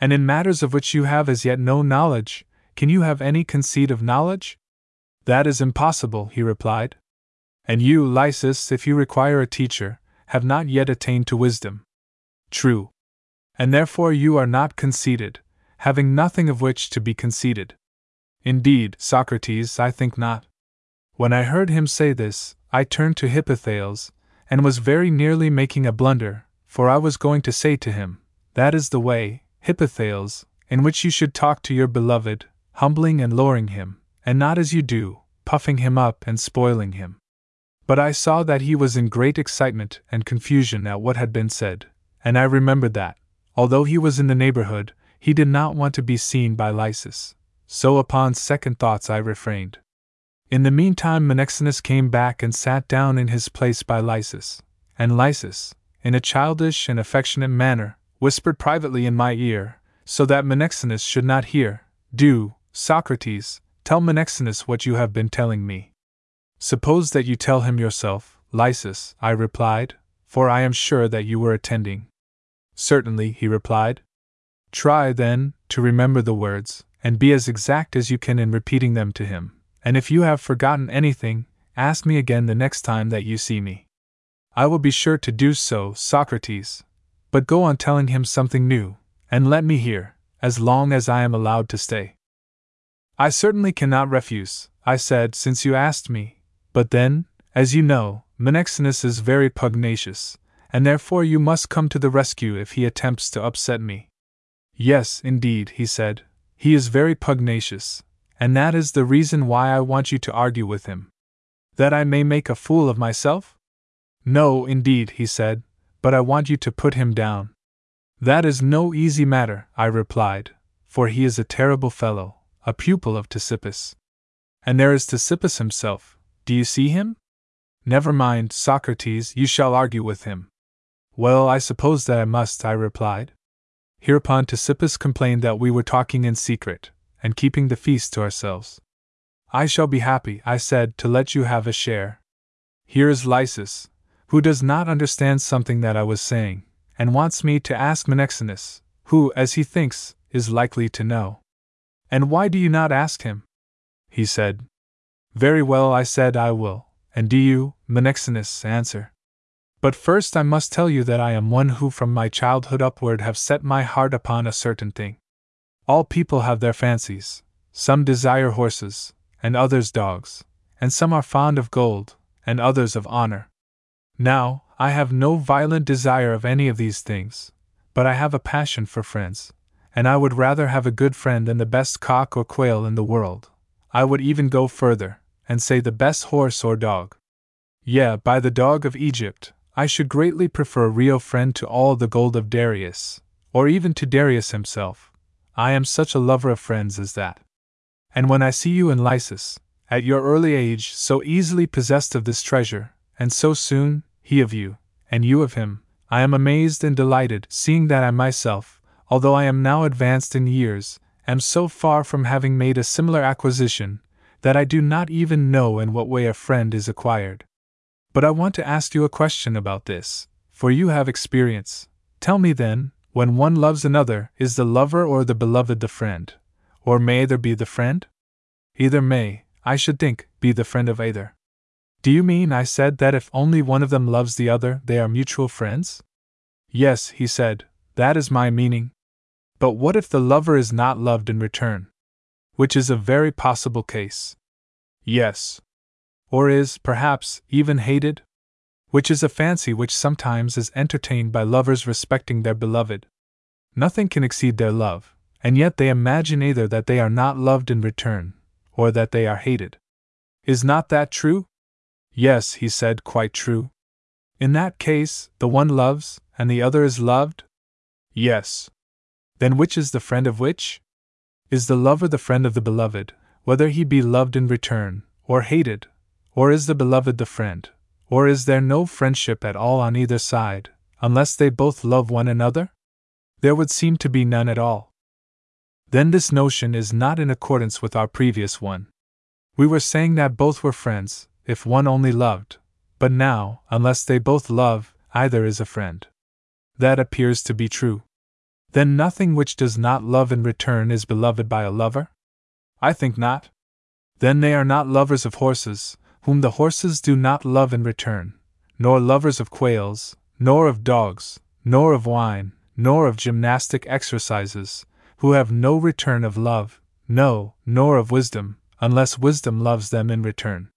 And in matters of which you have as yet no knowledge, can you have any conceit of knowledge? That is impossible, he replied. And you, Lysis, if you require a teacher, have not yet attained to wisdom. True. And therefore you are not conceited, having nothing of which to be conceited. Indeed, Socrates, I think not. When I heard him say this, I turned to Hippothales, and was very nearly making a blunder, for I was going to say to him, That is the way, Hippothales, in which you should talk to your beloved, humbling and lowering him, and not as you do, puffing him up and spoiling him. But I saw that he was in great excitement and confusion at what had been said, and I remembered that, although he was in the neighborhood, he did not want to be seen by Lysis. So upon second thoughts I refrained. In the meantime, Menexenus came back and sat down in his place by Lysis, and Lysis, in a childish and affectionate manner, whispered privately in my ear, so that Menexenus should not hear, Do, Socrates, tell Menexenus what you have been telling me. Suppose that you tell him yourself, Lysis, I replied, for I am sure that you were attending. Certainly, he replied. Try, then, to remember the words, and be as exact as you can in repeating them to him, and if you have forgotten anything, ask me again the next time that you see me. I will be sure to do so, Socrates, but go on telling him something new, and let me hear, as long as I am allowed to stay. I certainly cannot refuse, I said, since you asked me, but then, as you know, Menexenus is very pugnacious, and therefore you must come to the rescue if he attempts to upset me. Yes, indeed, he said, he is very pugnacious, and that is the reason why I want you to argue with him. That I may make a fool of myself? No, indeed, he said, but I want you to put him down. That is no easy matter, I replied, for he is a terrible fellow, a pupil of Ctesippus. And there is Ctesippus himself, do you see him? Never mind, Socrates, you shall argue with him. Well, I suppose that I must, I replied. Hereupon Ctesippus complained that we were talking in secret, and keeping the feast to ourselves. I shall be happy, I said, to let you have a share. Here is Lysis, who does not understand something that I was saying, and wants me to ask Menexenus, who, as he thinks, is likely to know. And why do you not ask him? He said. Very well, I said, I will. And do you, Menexenus, answer? But first I must tell you that I am one who from my childhood upward have set my heart upon a certain thing. All people have their fancies. Some desire horses, and others dogs, and some are fond of gold, and others of honor. Now, I have no violent desire of any of these things, but I have a passion for friends, and I would rather have a good friend than the best cock or quail in the world. I would even go further, and say the best horse or dog. Yeah, by the dog of Egypt, I should greatly prefer a real friend to all the gold of Darius, or even to Darius himself. I am such a lover of friends as that. And when I see you in Lysis, at your early age, so easily possessed of this treasure, and so soon, he of you, and you of him, I am amazed and delighted, seeing that I myself, although I am now advanced in years, am so far from having made a similar acquisition, that I do not even know in what way a friend is acquired. But I want to ask you a question about this, for you have experience. Tell me then, when one loves another, is the lover or the beloved the friend? Or may either be the friend? Either may, I should think, be the friend of either. Do you mean, I said, that if only one of them loves the other, they are mutual friends? Yes, he said, that is my meaning. But what if the lover is not loved in return? Which is a very possible case. Yes. Or is, perhaps, even hated? Which is a fancy which sometimes is entertained by lovers respecting their beloved. Nothing can exceed their love, and yet they imagine either that they are not loved in return, or that they are hated. Is not that true? Yes, he said, quite true. In that case, the one loves, and the other is loved? Yes. Then which is the friend of which? Is the lover the friend of the beloved, whether he be loved in return, or hated? Or is the beloved the friend? Or is there no friendship at all on either side, unless they both love one another? There would seem to be none at all. Then this notion is not in accordance with our previous one. We were saying that both were friends, if one only loved, but now, unless they both love, either is a friend. That appears to be true. Then nothing which does not love in return is beloved by a lover? I think not. Then they are not lovers of horses, whom the horses do not love in return, nor lovers of quails, nor of dogs, nor of wine, nor of gymnastic exercises, who have no return of love, no, nor of wisdom, unless wisdom loves them in return.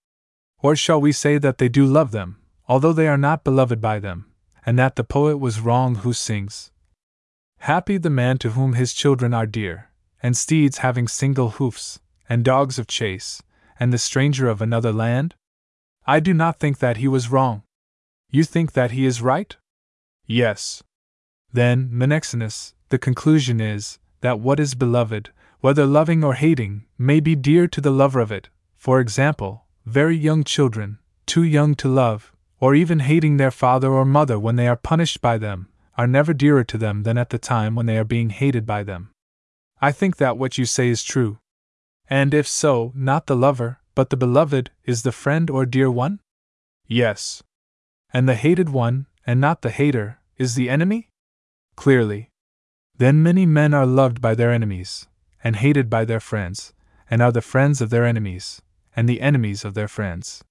Or shall we say that they do love them, although they are not beloved by them, and that the poet was wrong who sings Happy the man to whom his children are dear, and steeds having single hoofs, and dogs of chase, and the stranger of another land? I do not think that he was wrong. You think that he is right? Yes. Then, Menexenus, the conclusion is that what is beloved, whether loving or hating, may be dear to the lover of it. For example, very young children, too young to love, or even hating their father or mother when they are punished by them, are never dearer to them than at the time when they are being hated by them. I think that what you say is true. And if so, not the lover, but the beloved, is the friend or dear one? Yes. And the hated one, and not the hater, is the enemy? Clearly. Then many men are loved by their enemies, and hated by their friends, and are the friends of their enemies, and the enemies of their friends.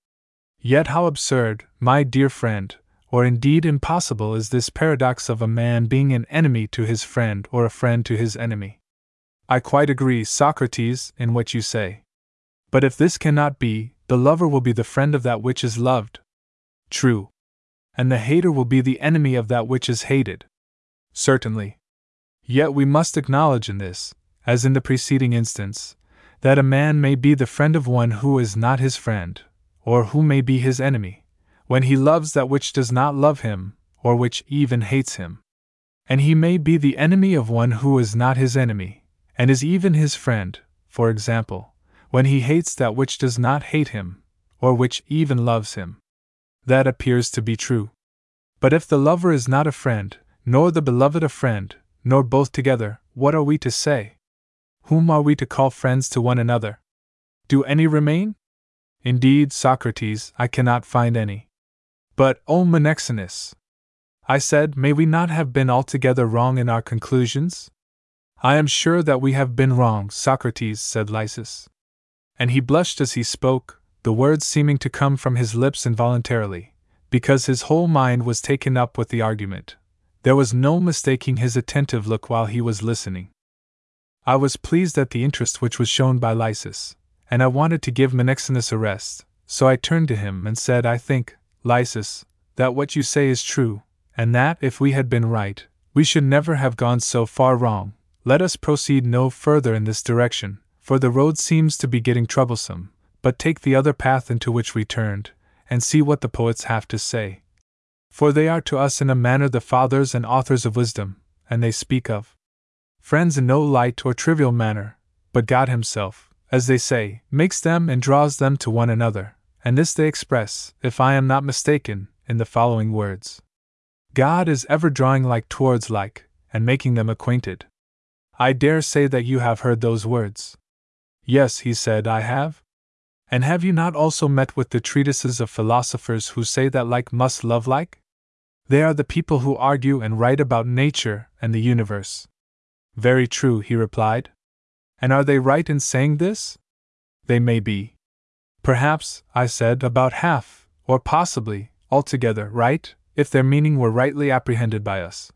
Yet how absurd, my dear friend, or indeed impossible is this paradox of a man being an enemy to his friend or a friend to his enemy. I quite agree, Socrates, in what you say. But if this cannot be, the lover will be the friend of that which is loved. True. And the hater will be the enemy of that which is hated. Certainly. Yet we must acknowledge in this, as in the preceding instance, that a man may be the friend of one who is not his friend, or who may be his enemy, when he loves that which does not love him, or which even hates him. And he may be the enemy of one who is not his enemy, and is even his friend, for example, when he hates that which does not hate him, or which even loves him. That appears to be true. But if the lover is not a friend, nor the beloved a friend, nor both together, what are we to say? Whom are we to call friends to one another? Do any remain? Indeed, Socrates, I cannot find any. But, O Menexenus! I said, may we not have been altogether wrong in our conclusions? I am sure that we have been wrong, Socrates, said Lysis. And he blushed as he spoke, the words seeming to come from his lips involuntarily, because his whole mind was taken up with the argument. There was no mistaking his attentive look while he was listening. I was pleased at the interest which was shown by Lysis, and I wanted to give Menexenus a rest, so I turned to him and said, I think, Lysis, that what you say is true, and that, if we had been right, we should never have gone so far wrong. Let us proceed no further in this direction, for the road seems to be getting troublesome, but take the other path into which we turned, and see what the poets have to say. For they are to us in a manner the fathers and authors of wisdom, and they speak of friends in no light or trivial manner, but God Himself, as they say, makes them and draws them to one another, and this they express, if I am not mistaken, in the following words God is ever drawing like towards like, and making them acquainted. I dare say that you have heard those words. Yes, he said, I have. And have you not also met with the treatises of philosophers who say that like must love like? They are the people who argue and write about nature and the universe. Very true, he replied. And are they right in saying this? They may be. Perhaps, I said, about half, or possibly, altogether, right, if their meaning were rightly apprehended by us.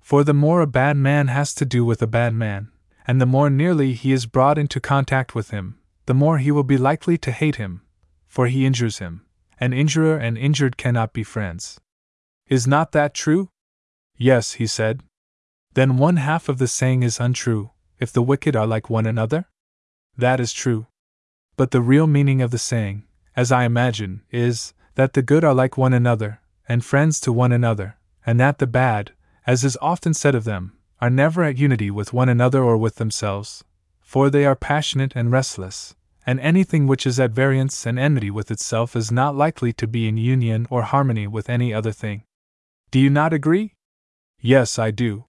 For the more a bad man has to do with a bad man, and the more nearly he is brought into contact with him, the more he will be likely to hate him, for he injures him. An injurer and injured cannot be friends. Is not that true? Yes, he said. Then one half of the saying is untrue, if the wicked are like one another? That is true. But the real meaning of the saying, as I imagine, is that the good are like one another, and friends to one another, and that the bad, as is often said of them, are never at unity with one another or with themselves, for they are passionate and restless, and anything which is at variance and enmity with itself is not likely to be in union or harmony with any other thing. Do you not agree? Yes, I do.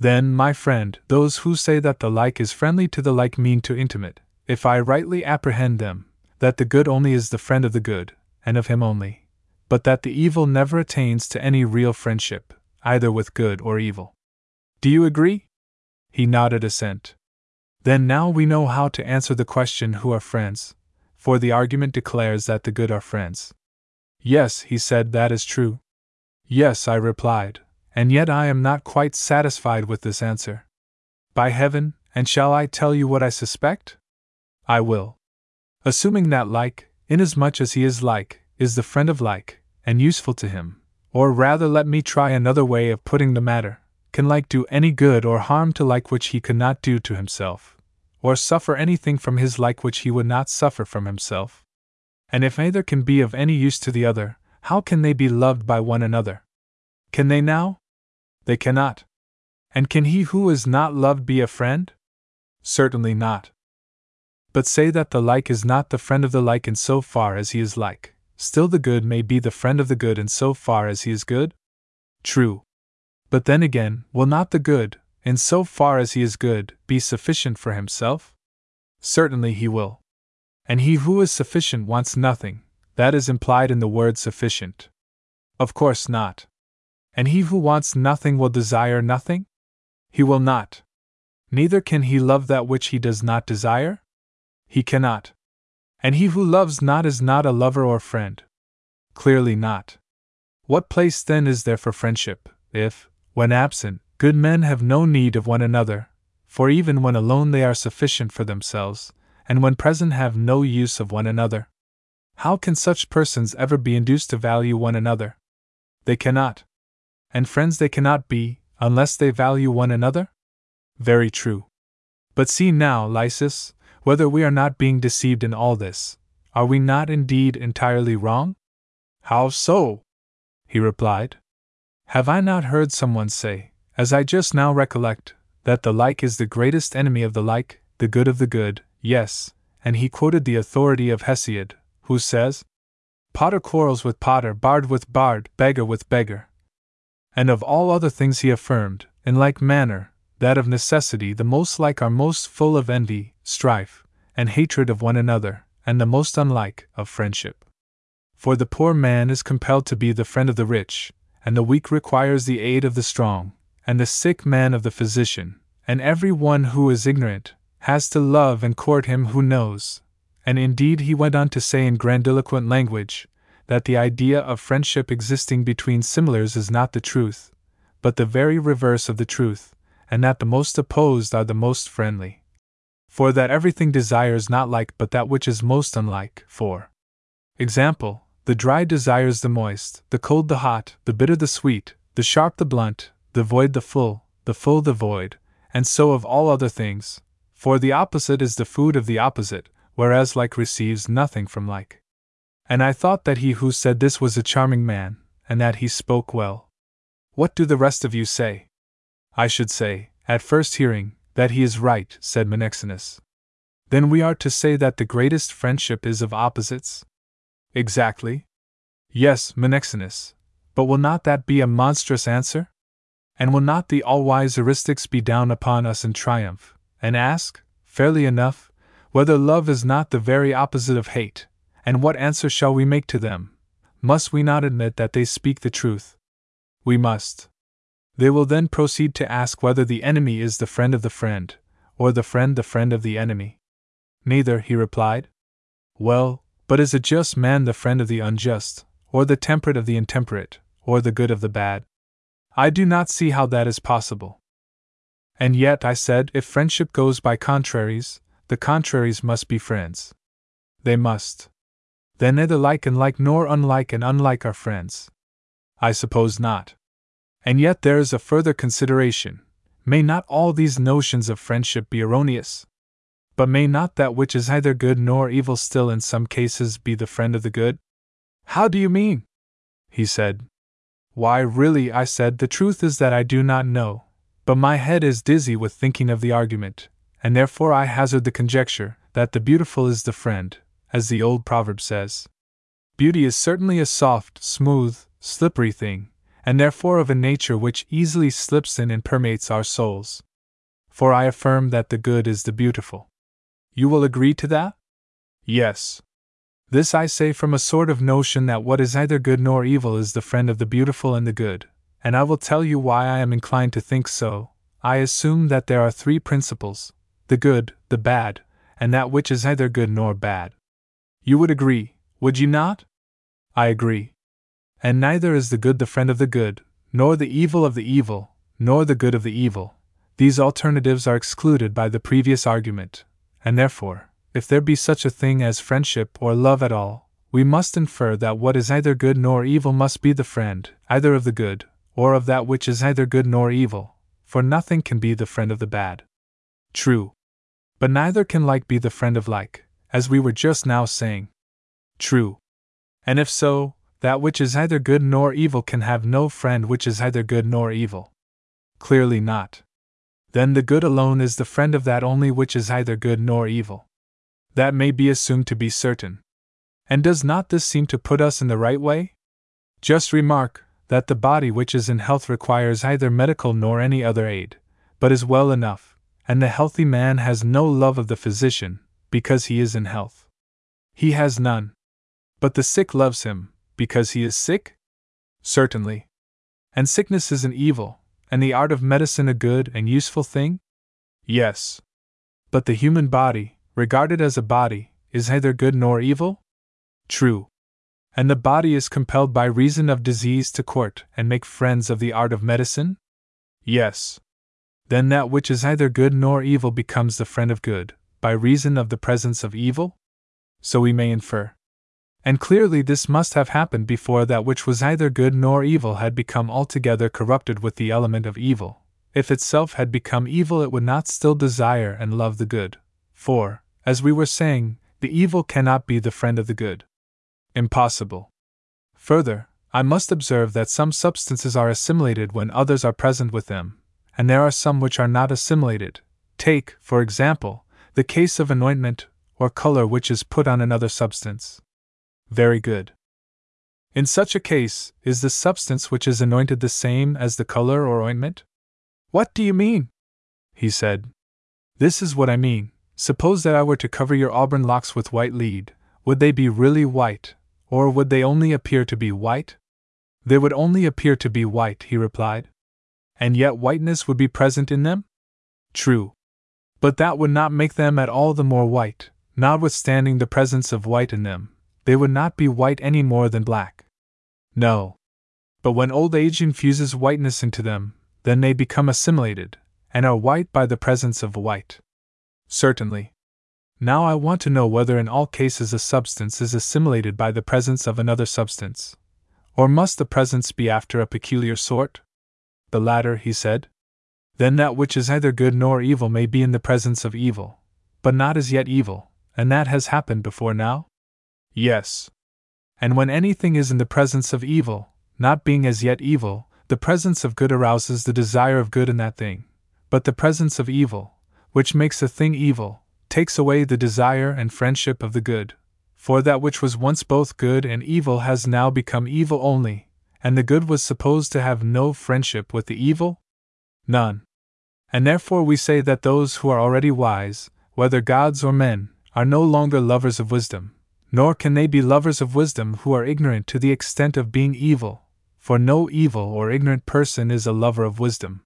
Then, my friend, those who say that the like is friendly to the like mean to intimate, if I rightly apprehend them, that the good only is the friend of the good, and of him only, but that the evil never attains to any real friendship, either with good or evil. Do you agree? He nodded assent. Then now we know how to answer the question who are friends, for the argument declares that the good are friends. Yes, he said, that is true. Yes, I replied, and yet I am not quite satisfied with this answer. By heaven, and shall I tell you what I suspect? I will. Assuming that like, inasmuch as he is like, is the friend of like, and useful to him, or rather let me try another way of putting the matter can like do any good or harm to like which he could not do to himself, or suffer anything from his like which he would not suffer from himself? And if either can be of any use to the other, how can they be loved by one another? Can they now? They cannot. And can he who is not loved be a friend? Certainly not. But say that the like is not the friend of the like in so far as he is like, still the good may be the friend of the good in so far as he is good? True. But then again, will not the good, in so far as he is good, be sufficient for himself? Certainly he will. And he who is sufficient wants nothing, that is implied in the word sufficient. Of course not. And he who wants nothing will desire nothing? He will not. Neither can he love that which he does not desire? He cannot. And he who loves not is not a lover or friend. Clearly not. What place then is there for friendship, if, when absent, good men have no need of one another, for even when alone they are sufficient for themselves, and when present have no use of one another? How can such persons ever be induced to value one another? They cannot. And friends they cannot be, unless they value one another? Very true. But see now, Lysis, whether we are not being deceived in all this. Are we not indeed entirely wrong? How so? He replied. Have I not heard someone say, as I just now recollect, that the like is the greatest enemy of the like, the good of the good, yes, and he quoted the authority of Hesiod, who says, Potter quarrels with potter, bard with bard, beggar with beggar. And of all other things he affirmed, in like manner, that of necessity the most like are most full of envy, strife, and hatred of one another, and the most unlike, of friendship. For the poor man is compelled to be the friend of the rich, and the weak requires the aid of the strong, and the sick man of the physician, and every one who is ignorant has to love and court him who knows. And indeed, he went on to say in grandiloquent language that the idea of friendship existing between similars is not the truth, but the very reverse of the truth, and that the most opposed are the most friendly. For that everything desires not like but that which is most unlike, for Example the dry desires the moist, the cold the hot, the bitter the sweet, the sharp the blunt, the void the full, the full the void, and so of all other things, for the opposite is the food of the opposite, whereas like receives nothing from like. And I thought that he who said this was a charming man, and that he spoke well. What do the rest of you say? I should say, at first hearing, that he is right, said Menexenus. Then we are to say that the greatest friendship is of opposites? Exactly. Yes, Menexenus. But will not that be a monstrous answer? And will not the all wise eristics be down upon us in triumph, and ask, fairly enough, whether love is not the very opposite of hate, and what answer shall we make to them? Must we not admit that they speak the truth? We must. They will then proceed to ask whether the enemy is the friend of the friend, or the friend the friend of the enemy. Neither, he replied. Well, but is a just man the friend of the unjust, or the temperate of the intemperate, or the good of the bad? I do not see how that is possible. And yet, I said, if friendship goes by contraries, the contraries must be friends. They must. Then neither like and like nor unlike and unlike are friends. I suppose not. And yet there is a further consideration. May not all these notions of friendship be erroneous? But may not that which is neither good nor evil still in some cases be the friend of the good? How do you mean? He said. Why, really, I said, the truth is that I do not know, but my head is dizzy with thinking of the argument, and therefore I hazard the conjecture that the beautiful is the friend, as the old proverb says. Beauty is certainly a soft, smooth, slippery thing, and therefore of a nature which easily slips in and permeates our souls. For I affirm that the good is the beautiful. You will agree to that? Yes. This I say from a sort of notion that what is neither good nor evil is the friend of the beautiful and the good, and I will tell you why I am inclined to think so. I assume that there are three principles the good, the bad, and that which is neither good nor bad. You would agree, would you not? I agree. And neither is the good the friend of the good, nor the evil of the evil, nor the good of the evil. These alternatives are excluded by the previous argument, and therefore, if there be such a thing as friendship or love at all, we must infer that what is neither good nor evil must be the friend, either of the good, or of that which is neither good nor evil, for nothing can be the friend of the bad. True. But neither can like be the friend of like, as we were just now saying. True. And if so, that which is either good nor evil can have no friend which is either good nor evil. Clearly not then the good alone is the friend of that only which is either good nor evil. That may be assumed to be certain. And does not this seem to put us in the right way? Just remark that the body which is in health requires either medical nor any other aid, but is well enough, and the healthy man has no love of the physician, because he is in health. He has none. But the sick loves him, because he is sick? Certainly. And sickness is an evil, and the art of medicine a good and useful thing? Yes. But the human body, regarded as a body, is neither good nor evil? True. And the body is compelled by reason of disease to court and make friends of the art of medicine? Yes. Then that which is neither good nor evil becomes the friend of good, by reason of the presence of evil? So we may infer. And clearly this must have happened before that which was neither good nor evil had become altogether corrupted with the element of evil. If itself had become evil, it would not still desire and love the good. For, as we were saying, the evil cannot be the friend of the good. Impossible. Further, I must observe that some substances are assimilated when others are present with them, and there are some which are not assimilated. Take, for example, the case of an ointment or color which is put on another substance. Very good. In such a case, is the substance which is anointed the same as the color or ointment? What do you mean? He said. This is what I mean. Suppose that I were to cover your auburn locks with white lead, would they be really white, or would they only appear to be white? They would only appear to be white, he replied. And yet whiteness would be present in them? True. But that would not make them at all the more white, notwithstanding the presence of white in them, they would not be white any more than black. No. But when old age infuses whiteness into them, then they become assimilated, and are white by the presence of white. Certainly. Now I want to know whether in all cases a substance is assimilated by the presence of another substance. Or must the presence be after a peculiar sort? The latter, he said. Then that which is neither good nor evil may be in the presence of evil, but not as yet evil, and that has happened before now? Yes. And when anything is in the presence of evil, not being as yet evil, the presence of good arouses the desire of good in that thing. But the presence of evil, which makes a thing evil, takes away the desire and friendship of the good. For that which was once both good and evil has now become evil only, and the good was supposed to have no friendship with the evil? None. And therefore we say that those who are already wise, whether gods or men, are no longer lovers of wisdom, nor can they be lovers of wisdom who are ignorant to the extent of being evil, for no evil or ignorant person is a lover of wisdom.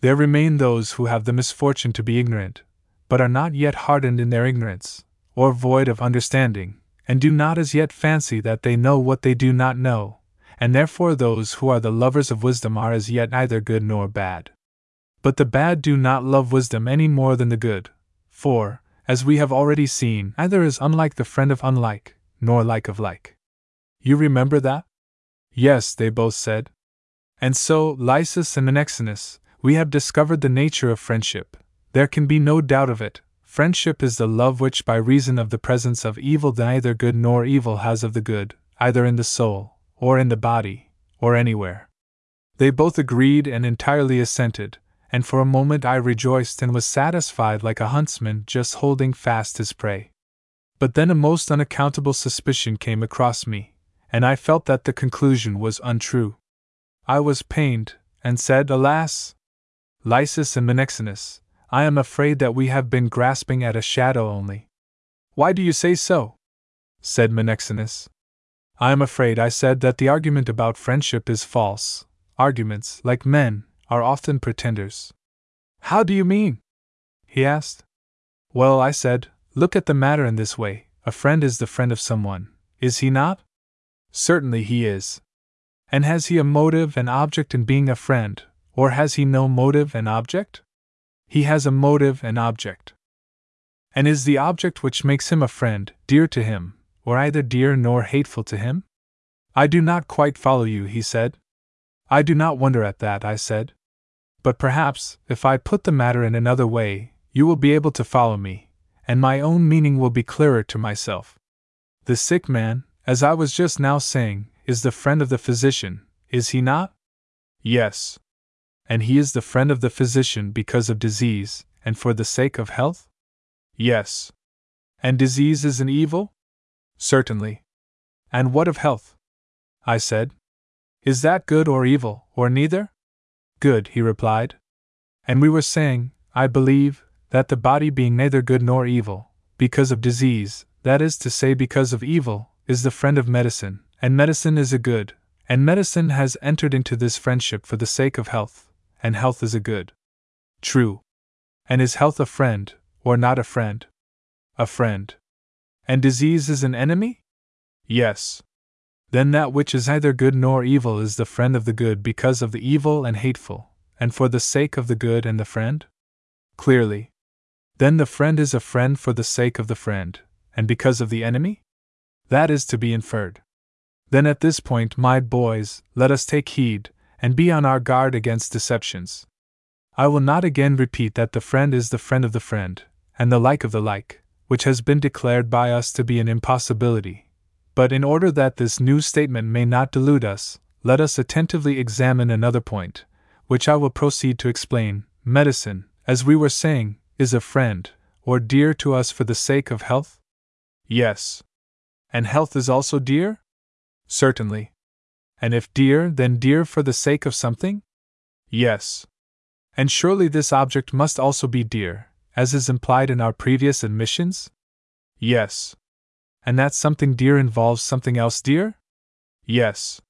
There remain those who have the misfortune to be ignorant, but are not yet hardened in their ignorance, or void of understanding, and do not as yet fancy that they know what they do not know, and therefore those who are the lovers of wisdom are as yet neither good nor bad. But the bad do not love wisdom any more than the good, for, as we have already seen, neither is unlike the friend of unlike, nor like of like. You remember that? Yes, they both said. And so, Lysis and Menexenus, we have discovered the nature of friendship. There can be no doubt of it. Friendship is the love which, by reason of the presence of evil, neither good nor evil has of the good, either in the soul, or in the body, or anywhere. They both agreed and entirely assented, and for a moment I rejoiced and was satisfied like a huntsman just holding fast his prey. But then a most unaccountable suspicion came across me, and I felt that the conclusion was untrue. I was pained, and said, Alas! Lysis and Menexenus, I am afraid that we have been grasping at a shadow only. Why do you say so? said Menexenus. I am afraid, I said, that the argument about friendship is false. Arguments, like men, are often pretenders. How do you mean? he asked. Well, I said, look at the matter in this way a friend is the friend of someone, is he not? Certainly he is. And has he a motive and object in being a friend, or has he no motive and object? He has a motive and object. And is the object which makes him a friend dear to him, or either dear nor hateful to him? I do not quite follow you, he said. I do not wonder at that, I said. But perhaps, if I put the matter in another way, you will be able to follow me, and my own meaning will be clearer to myself. The sick man, as I was just now saying, is the friend of the physician, is he not? Yes. And he is the friend of the physician because of disease, and for the sake of health? Yes. And disease is an evil? Certainly. And what of health? I said. Is that good or evil, or neither? Good, he replied. And we were saying, I believe, that the body being neither good nor evil, because of disease, that is to say, because of evil, is the friend of medicine, and medicine is a good, and medicine has entered into this friendship for the sake of health, and health is a good. True. And is health a friend, or not a friend? A friend. And disease is an enemy? Yes then that which is neither good nor evil is the friend of the good because of the evil and hateful, and for the sake of the good and the friend? Clearly. Then the friend is a friend for the sake of the friend, and because of the enemy? That is to be inferred. Then at this point, my boys, let us take heed, and be on our guard against deceptions. I will not again repeat that the friend is the friend of the friend, and the like of the like, which has been declared by us to be an impossibility but in order that this new statement may not delude us, let us attentively examine another point, which I will proceed to explain. Medicine, as we were saying, is a friend, or dear to us for the sake of health? Yes. And health is also dear? Certainly. And if dear, then dear for the sake of something? Yes. And surely this object must also be dear, as is implied in our previous admissions? Yes. And that something dear involves something else dear? Yes.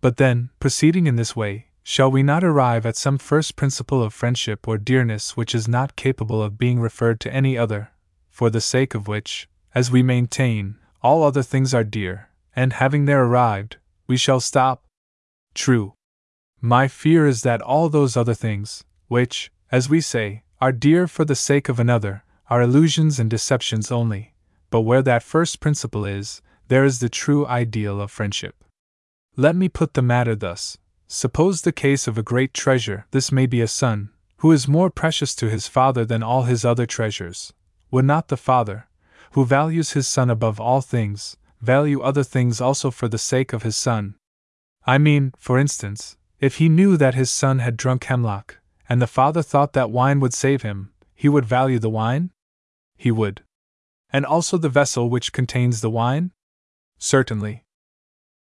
But then, proceeding in this way, shall we not arrive at some first principle of friendship or dearness which is not capable of being referred to any other, for the sake of which, as we maintain, all other things are dear, and having there arrived, we shall stop? True. My fear is that all those other things, which, as we say, are dear for the sake of another, are illusions and deceptions only, but where that first principle is, there is the true ideal of friendship. Let me put the matter thus Suppose the case of a great treasure, this may be a son, who is more precious to his father than all his other treasures. Would not the father, who values his son above all things, value other things also for the sake of his son? I mean, for instance, if he knew that his son had drunk hemlock, and the father thought that wine would save him, he would value the wine? He would. And also the vessel which contains the wine? Certainly.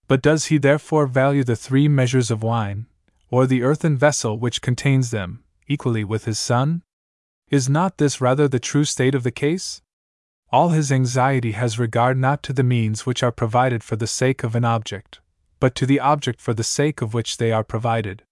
But does he therefore value the three measures of wine, or the earthen vessel which contains them, equally with his son? Is not this rather the true state of the case? All his anxiety has regard not to the means which are provided for the sake of an object, but to the object for the sake of which they are provided.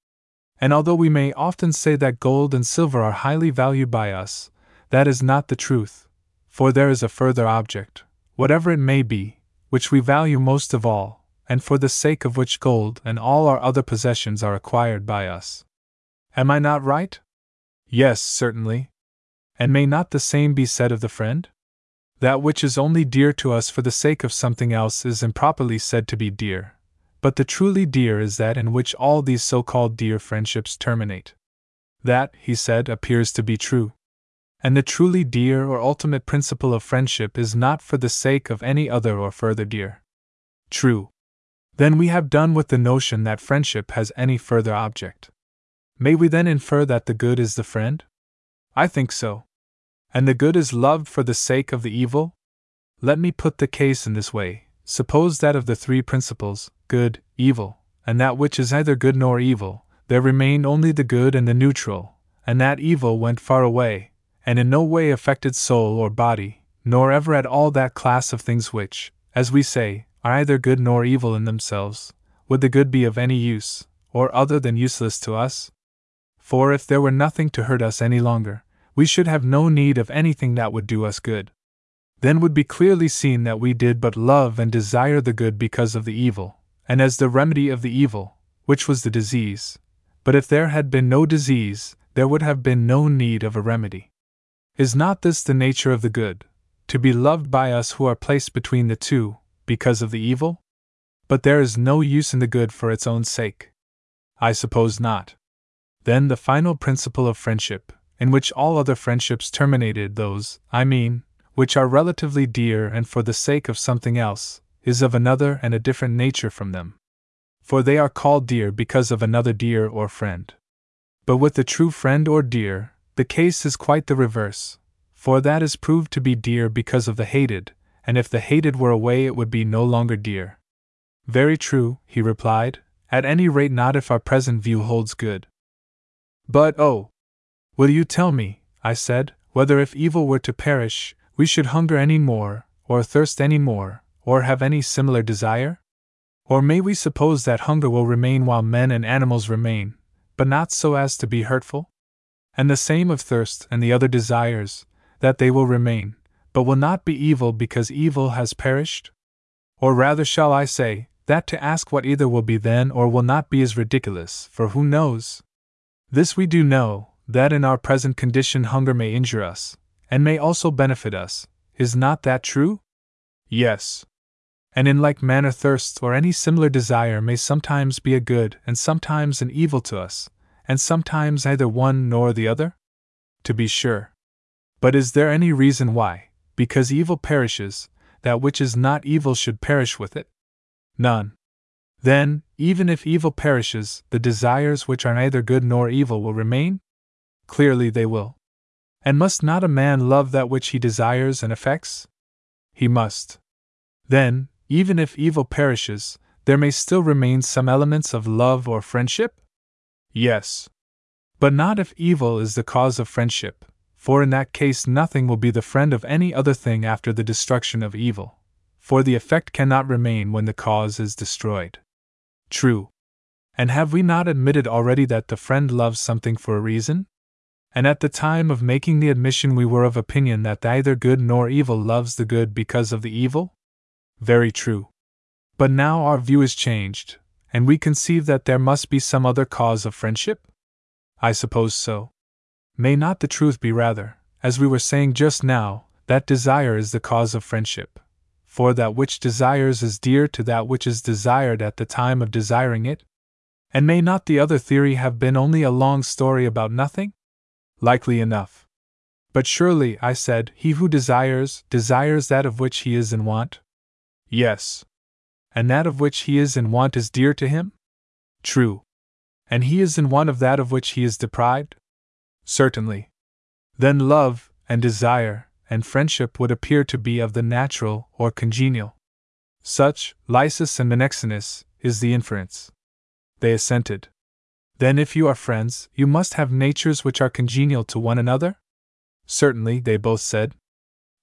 And although we may often say that gold and silver are highly valued by us, that is not the truth, for there is a further object, whatever it may be, which we value most of all, and for the sake of which gold and all our other possessions are acquired by us. Am I not right? Yes, certainly. And may not the same be said of the friend? That which is only dear to us for the sake of something else is improperly said to be dear, but the truly dear is that in which all these so called dear friendships terminate. That, he said, appears to be true. And the truly dear or ultimate principle of friendship is not for the sake of any other or further dear. True. Then we have done with the notion that friendship has any further object. May we then infer that the good is the friend? I think so. And the good is loved for the sake of the evil? Let me put the case in this way suppose that of the three principles, good, evil, and that which is neither good nor evil, there remained only the good and the neutral, and that evil went far away, and in no way affected soul or body, nor ever at all that class of things which, as we say, are either good nor evil in themselves, would the good be of any use, or other than useless to us? For if there were nothing to hurt us any longer, we should have no need of anything that would do us good then would be clearly seen that we did but love and desire the good because of the evil, and as the remedy of the evil, which was the disease. But if there had been no disease, there would have been no need of a remedy. Is not this the nature of the good, to be loved by us who are placed between the two, because of the evil? But there is no use in the good for its own sake. I suppose not. Then the final principle of friendship, in which all other friendships terminated, those, I mean, which are relatively dear and for the sake of something else, is of another and a different nature from them. For they are called dear because of another dear or friend. But with the true friend or dear, the case is quite the reverse, for that is proved to be dear because of the hated, and if the hated were away it would be no longer dear. Very true, he replied, at any rate not if our present view holds good. But oh! Will you tell me, I said, whether if evil were to perish, we should hunger any more, or thirst any more, or have any similar desire? Or may we suppose that hunger will remain while men and animals remain, but not so as to be hurtful? And the same of thirst and the other desires, that they will remain, but will not be evil because evil has perished? Or rather, shall I say, that to ask what either will be then or will not be is ridiculous, for who knows? This we do know, that in our present condition hunger may injure us, and may also benefit us. Is not that true? Yes. And in like manner, thirst or any similar desire may sometimes be a good and sometimes an evil to us, and sometimes neither one nor the other? To be sure. But is there any reason why, because evil perishes, that which is not evil should perish with it? None. Then, even if evil perishes, the desires which are neither good nor evil will remain? Clearly they will. And must not a man love that which he desires and affects? He must. Then, even if evil perishes, there may still remain some elements of love or friendship? Yes. But not if evil is the cause of friendship, for in that case nothing will be the friend of any other thing after the destruction of evil, for the effect cannot remain when the cause is destroyed. True. And have we not admitted already that the friend loves something for a reason? and at the time of making the admission we were of opinion that neither good nor evil loves the good because of the evil? Very true. But now our view is changed, and we conceive that there must be some other cause of friendship? I suppose so. May not the truth be rather, as we were saying just now, that desire is the cause of friendship. For that which desires is dear to that which is desired at the time of desiring it? And may not the other theory have been only a long story about nothing? Likely enough. But surely, I said, he who desires, desires that of which he is in want? Yes. And that of which he is in want is dear to him? True. And he is in want of that of which he is deprived? Certainly. Then love, and desire, and friendship would appear to be of the natural or congenial. Such, Lysis and Menexenus, is the inference. They assented. Then, if you are friends, you must have natures which are congenial to one another? Certainly, they both said.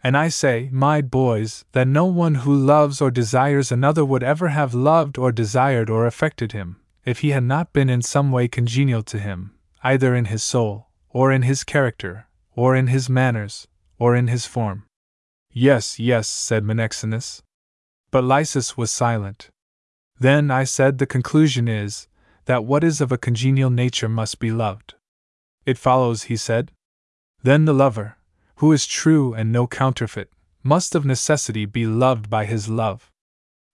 And I say, my boys, that no one who loves or desires another would ever have loved or desired or affected him, if he had not been in some way congenial to him, either in his soul, or in his character, or in his manners, or in his form. Yes, yes, said Menexenus. But Lysis was silent. Then I said the conclusion is that what is of a congenial nature must be loved. It follows, he said. Then the lover, who is true and no counterfeit, must of necessity be loved by his love.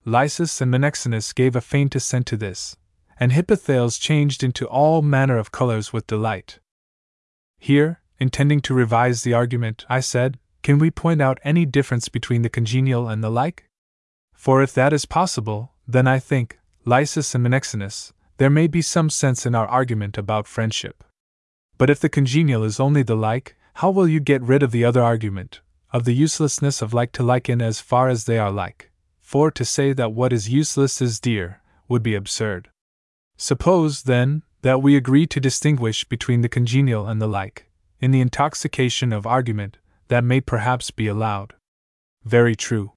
Lysis and Menexenus gave a faint assent to this, and Hippothales changed into all manner of colors with delight. Here, intending to revise the argument, I said, Can we point out any difference between the congenial and the like? For if that is possible, then I think, Lysis and Menexenus, there may be some sense in our argument about friendship. But if the congenial is only the like, how will you get rid of the other argument, of the uselessness of like to like in as far as they are like? For to say that what is useless is dear, would be absurd. Suppose, then, that we agree to distinguish between the congenial and the like, in the intoxication of argument, that may perhaps be allowed. Very true.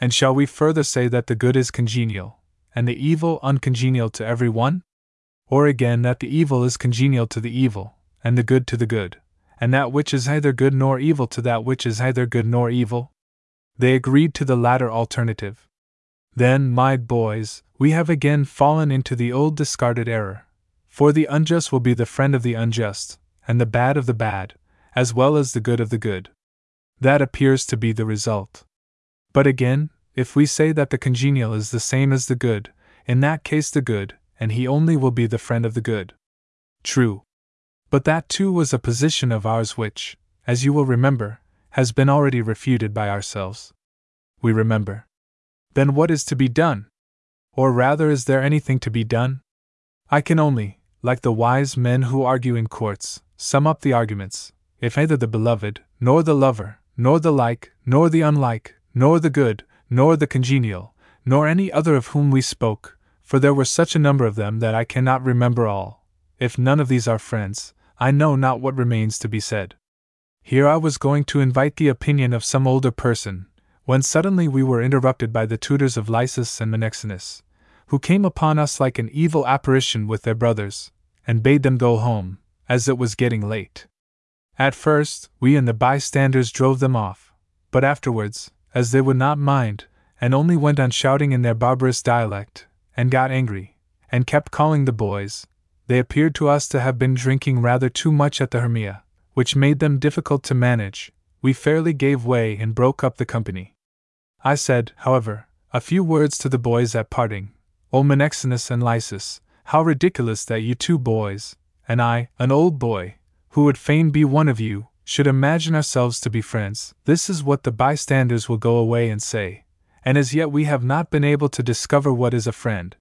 And shall we further say that the good is congenial, and the evil uncongenial to every one? Or again that the evil is congenial to the evil, and the good to the good, and that which is neither good nor evil to that which is neither good nor evil? They agreed to the latter alternative. Then, my boys, we have again fallen into the old discarded error. For the unjust will be the friend of the unjust, and the bad of the bad, as well as the good of the good. That appears to be the result. But again, if we say that the congenial is the same as the good, in that case the good, and he only will be the friend of the good. True. But that too was a position of ours which, as you will remember, has been already refuted by ourselves. We remember. Then what is to be done? Or rather, is there anything to be done? I can only, like the wise men who argue in courts, sum up the arguments, if neither the beloved, nor the lover, nor the like, nor the unlike, nor the good, nor the congenial, nor any other of whom we spoke, for there were such a number of them that I cannot remember all, if none of these are friends, I know not what remains to be said. Here I was going to invite the opinion of some older person, when suddenly we were interrupted by the tutors of Lysis and Menexenus, who came upon us like an evil apparition with their brothers, and bade them go home, as it was getting late. At first, we and the bystanders drove them off, but afterwards, as they would not mind, and only went on shouting in their barbarous dialect, and got angry, and kept calling the boys, they appeared to us to have been drinking rather too much at the Hermaea, which made them difficult to manage. We fairly gave way and broke up the company. I said, however, a few words to the boys at parting. O Menexenus and Lysis, how ridiculous that you two boys, and I, an old boy, who would fain be one of you, should imagine ourselves to be friends. This is what the bystanders will go away and say. And as yet we have not been able to discover what is a friend,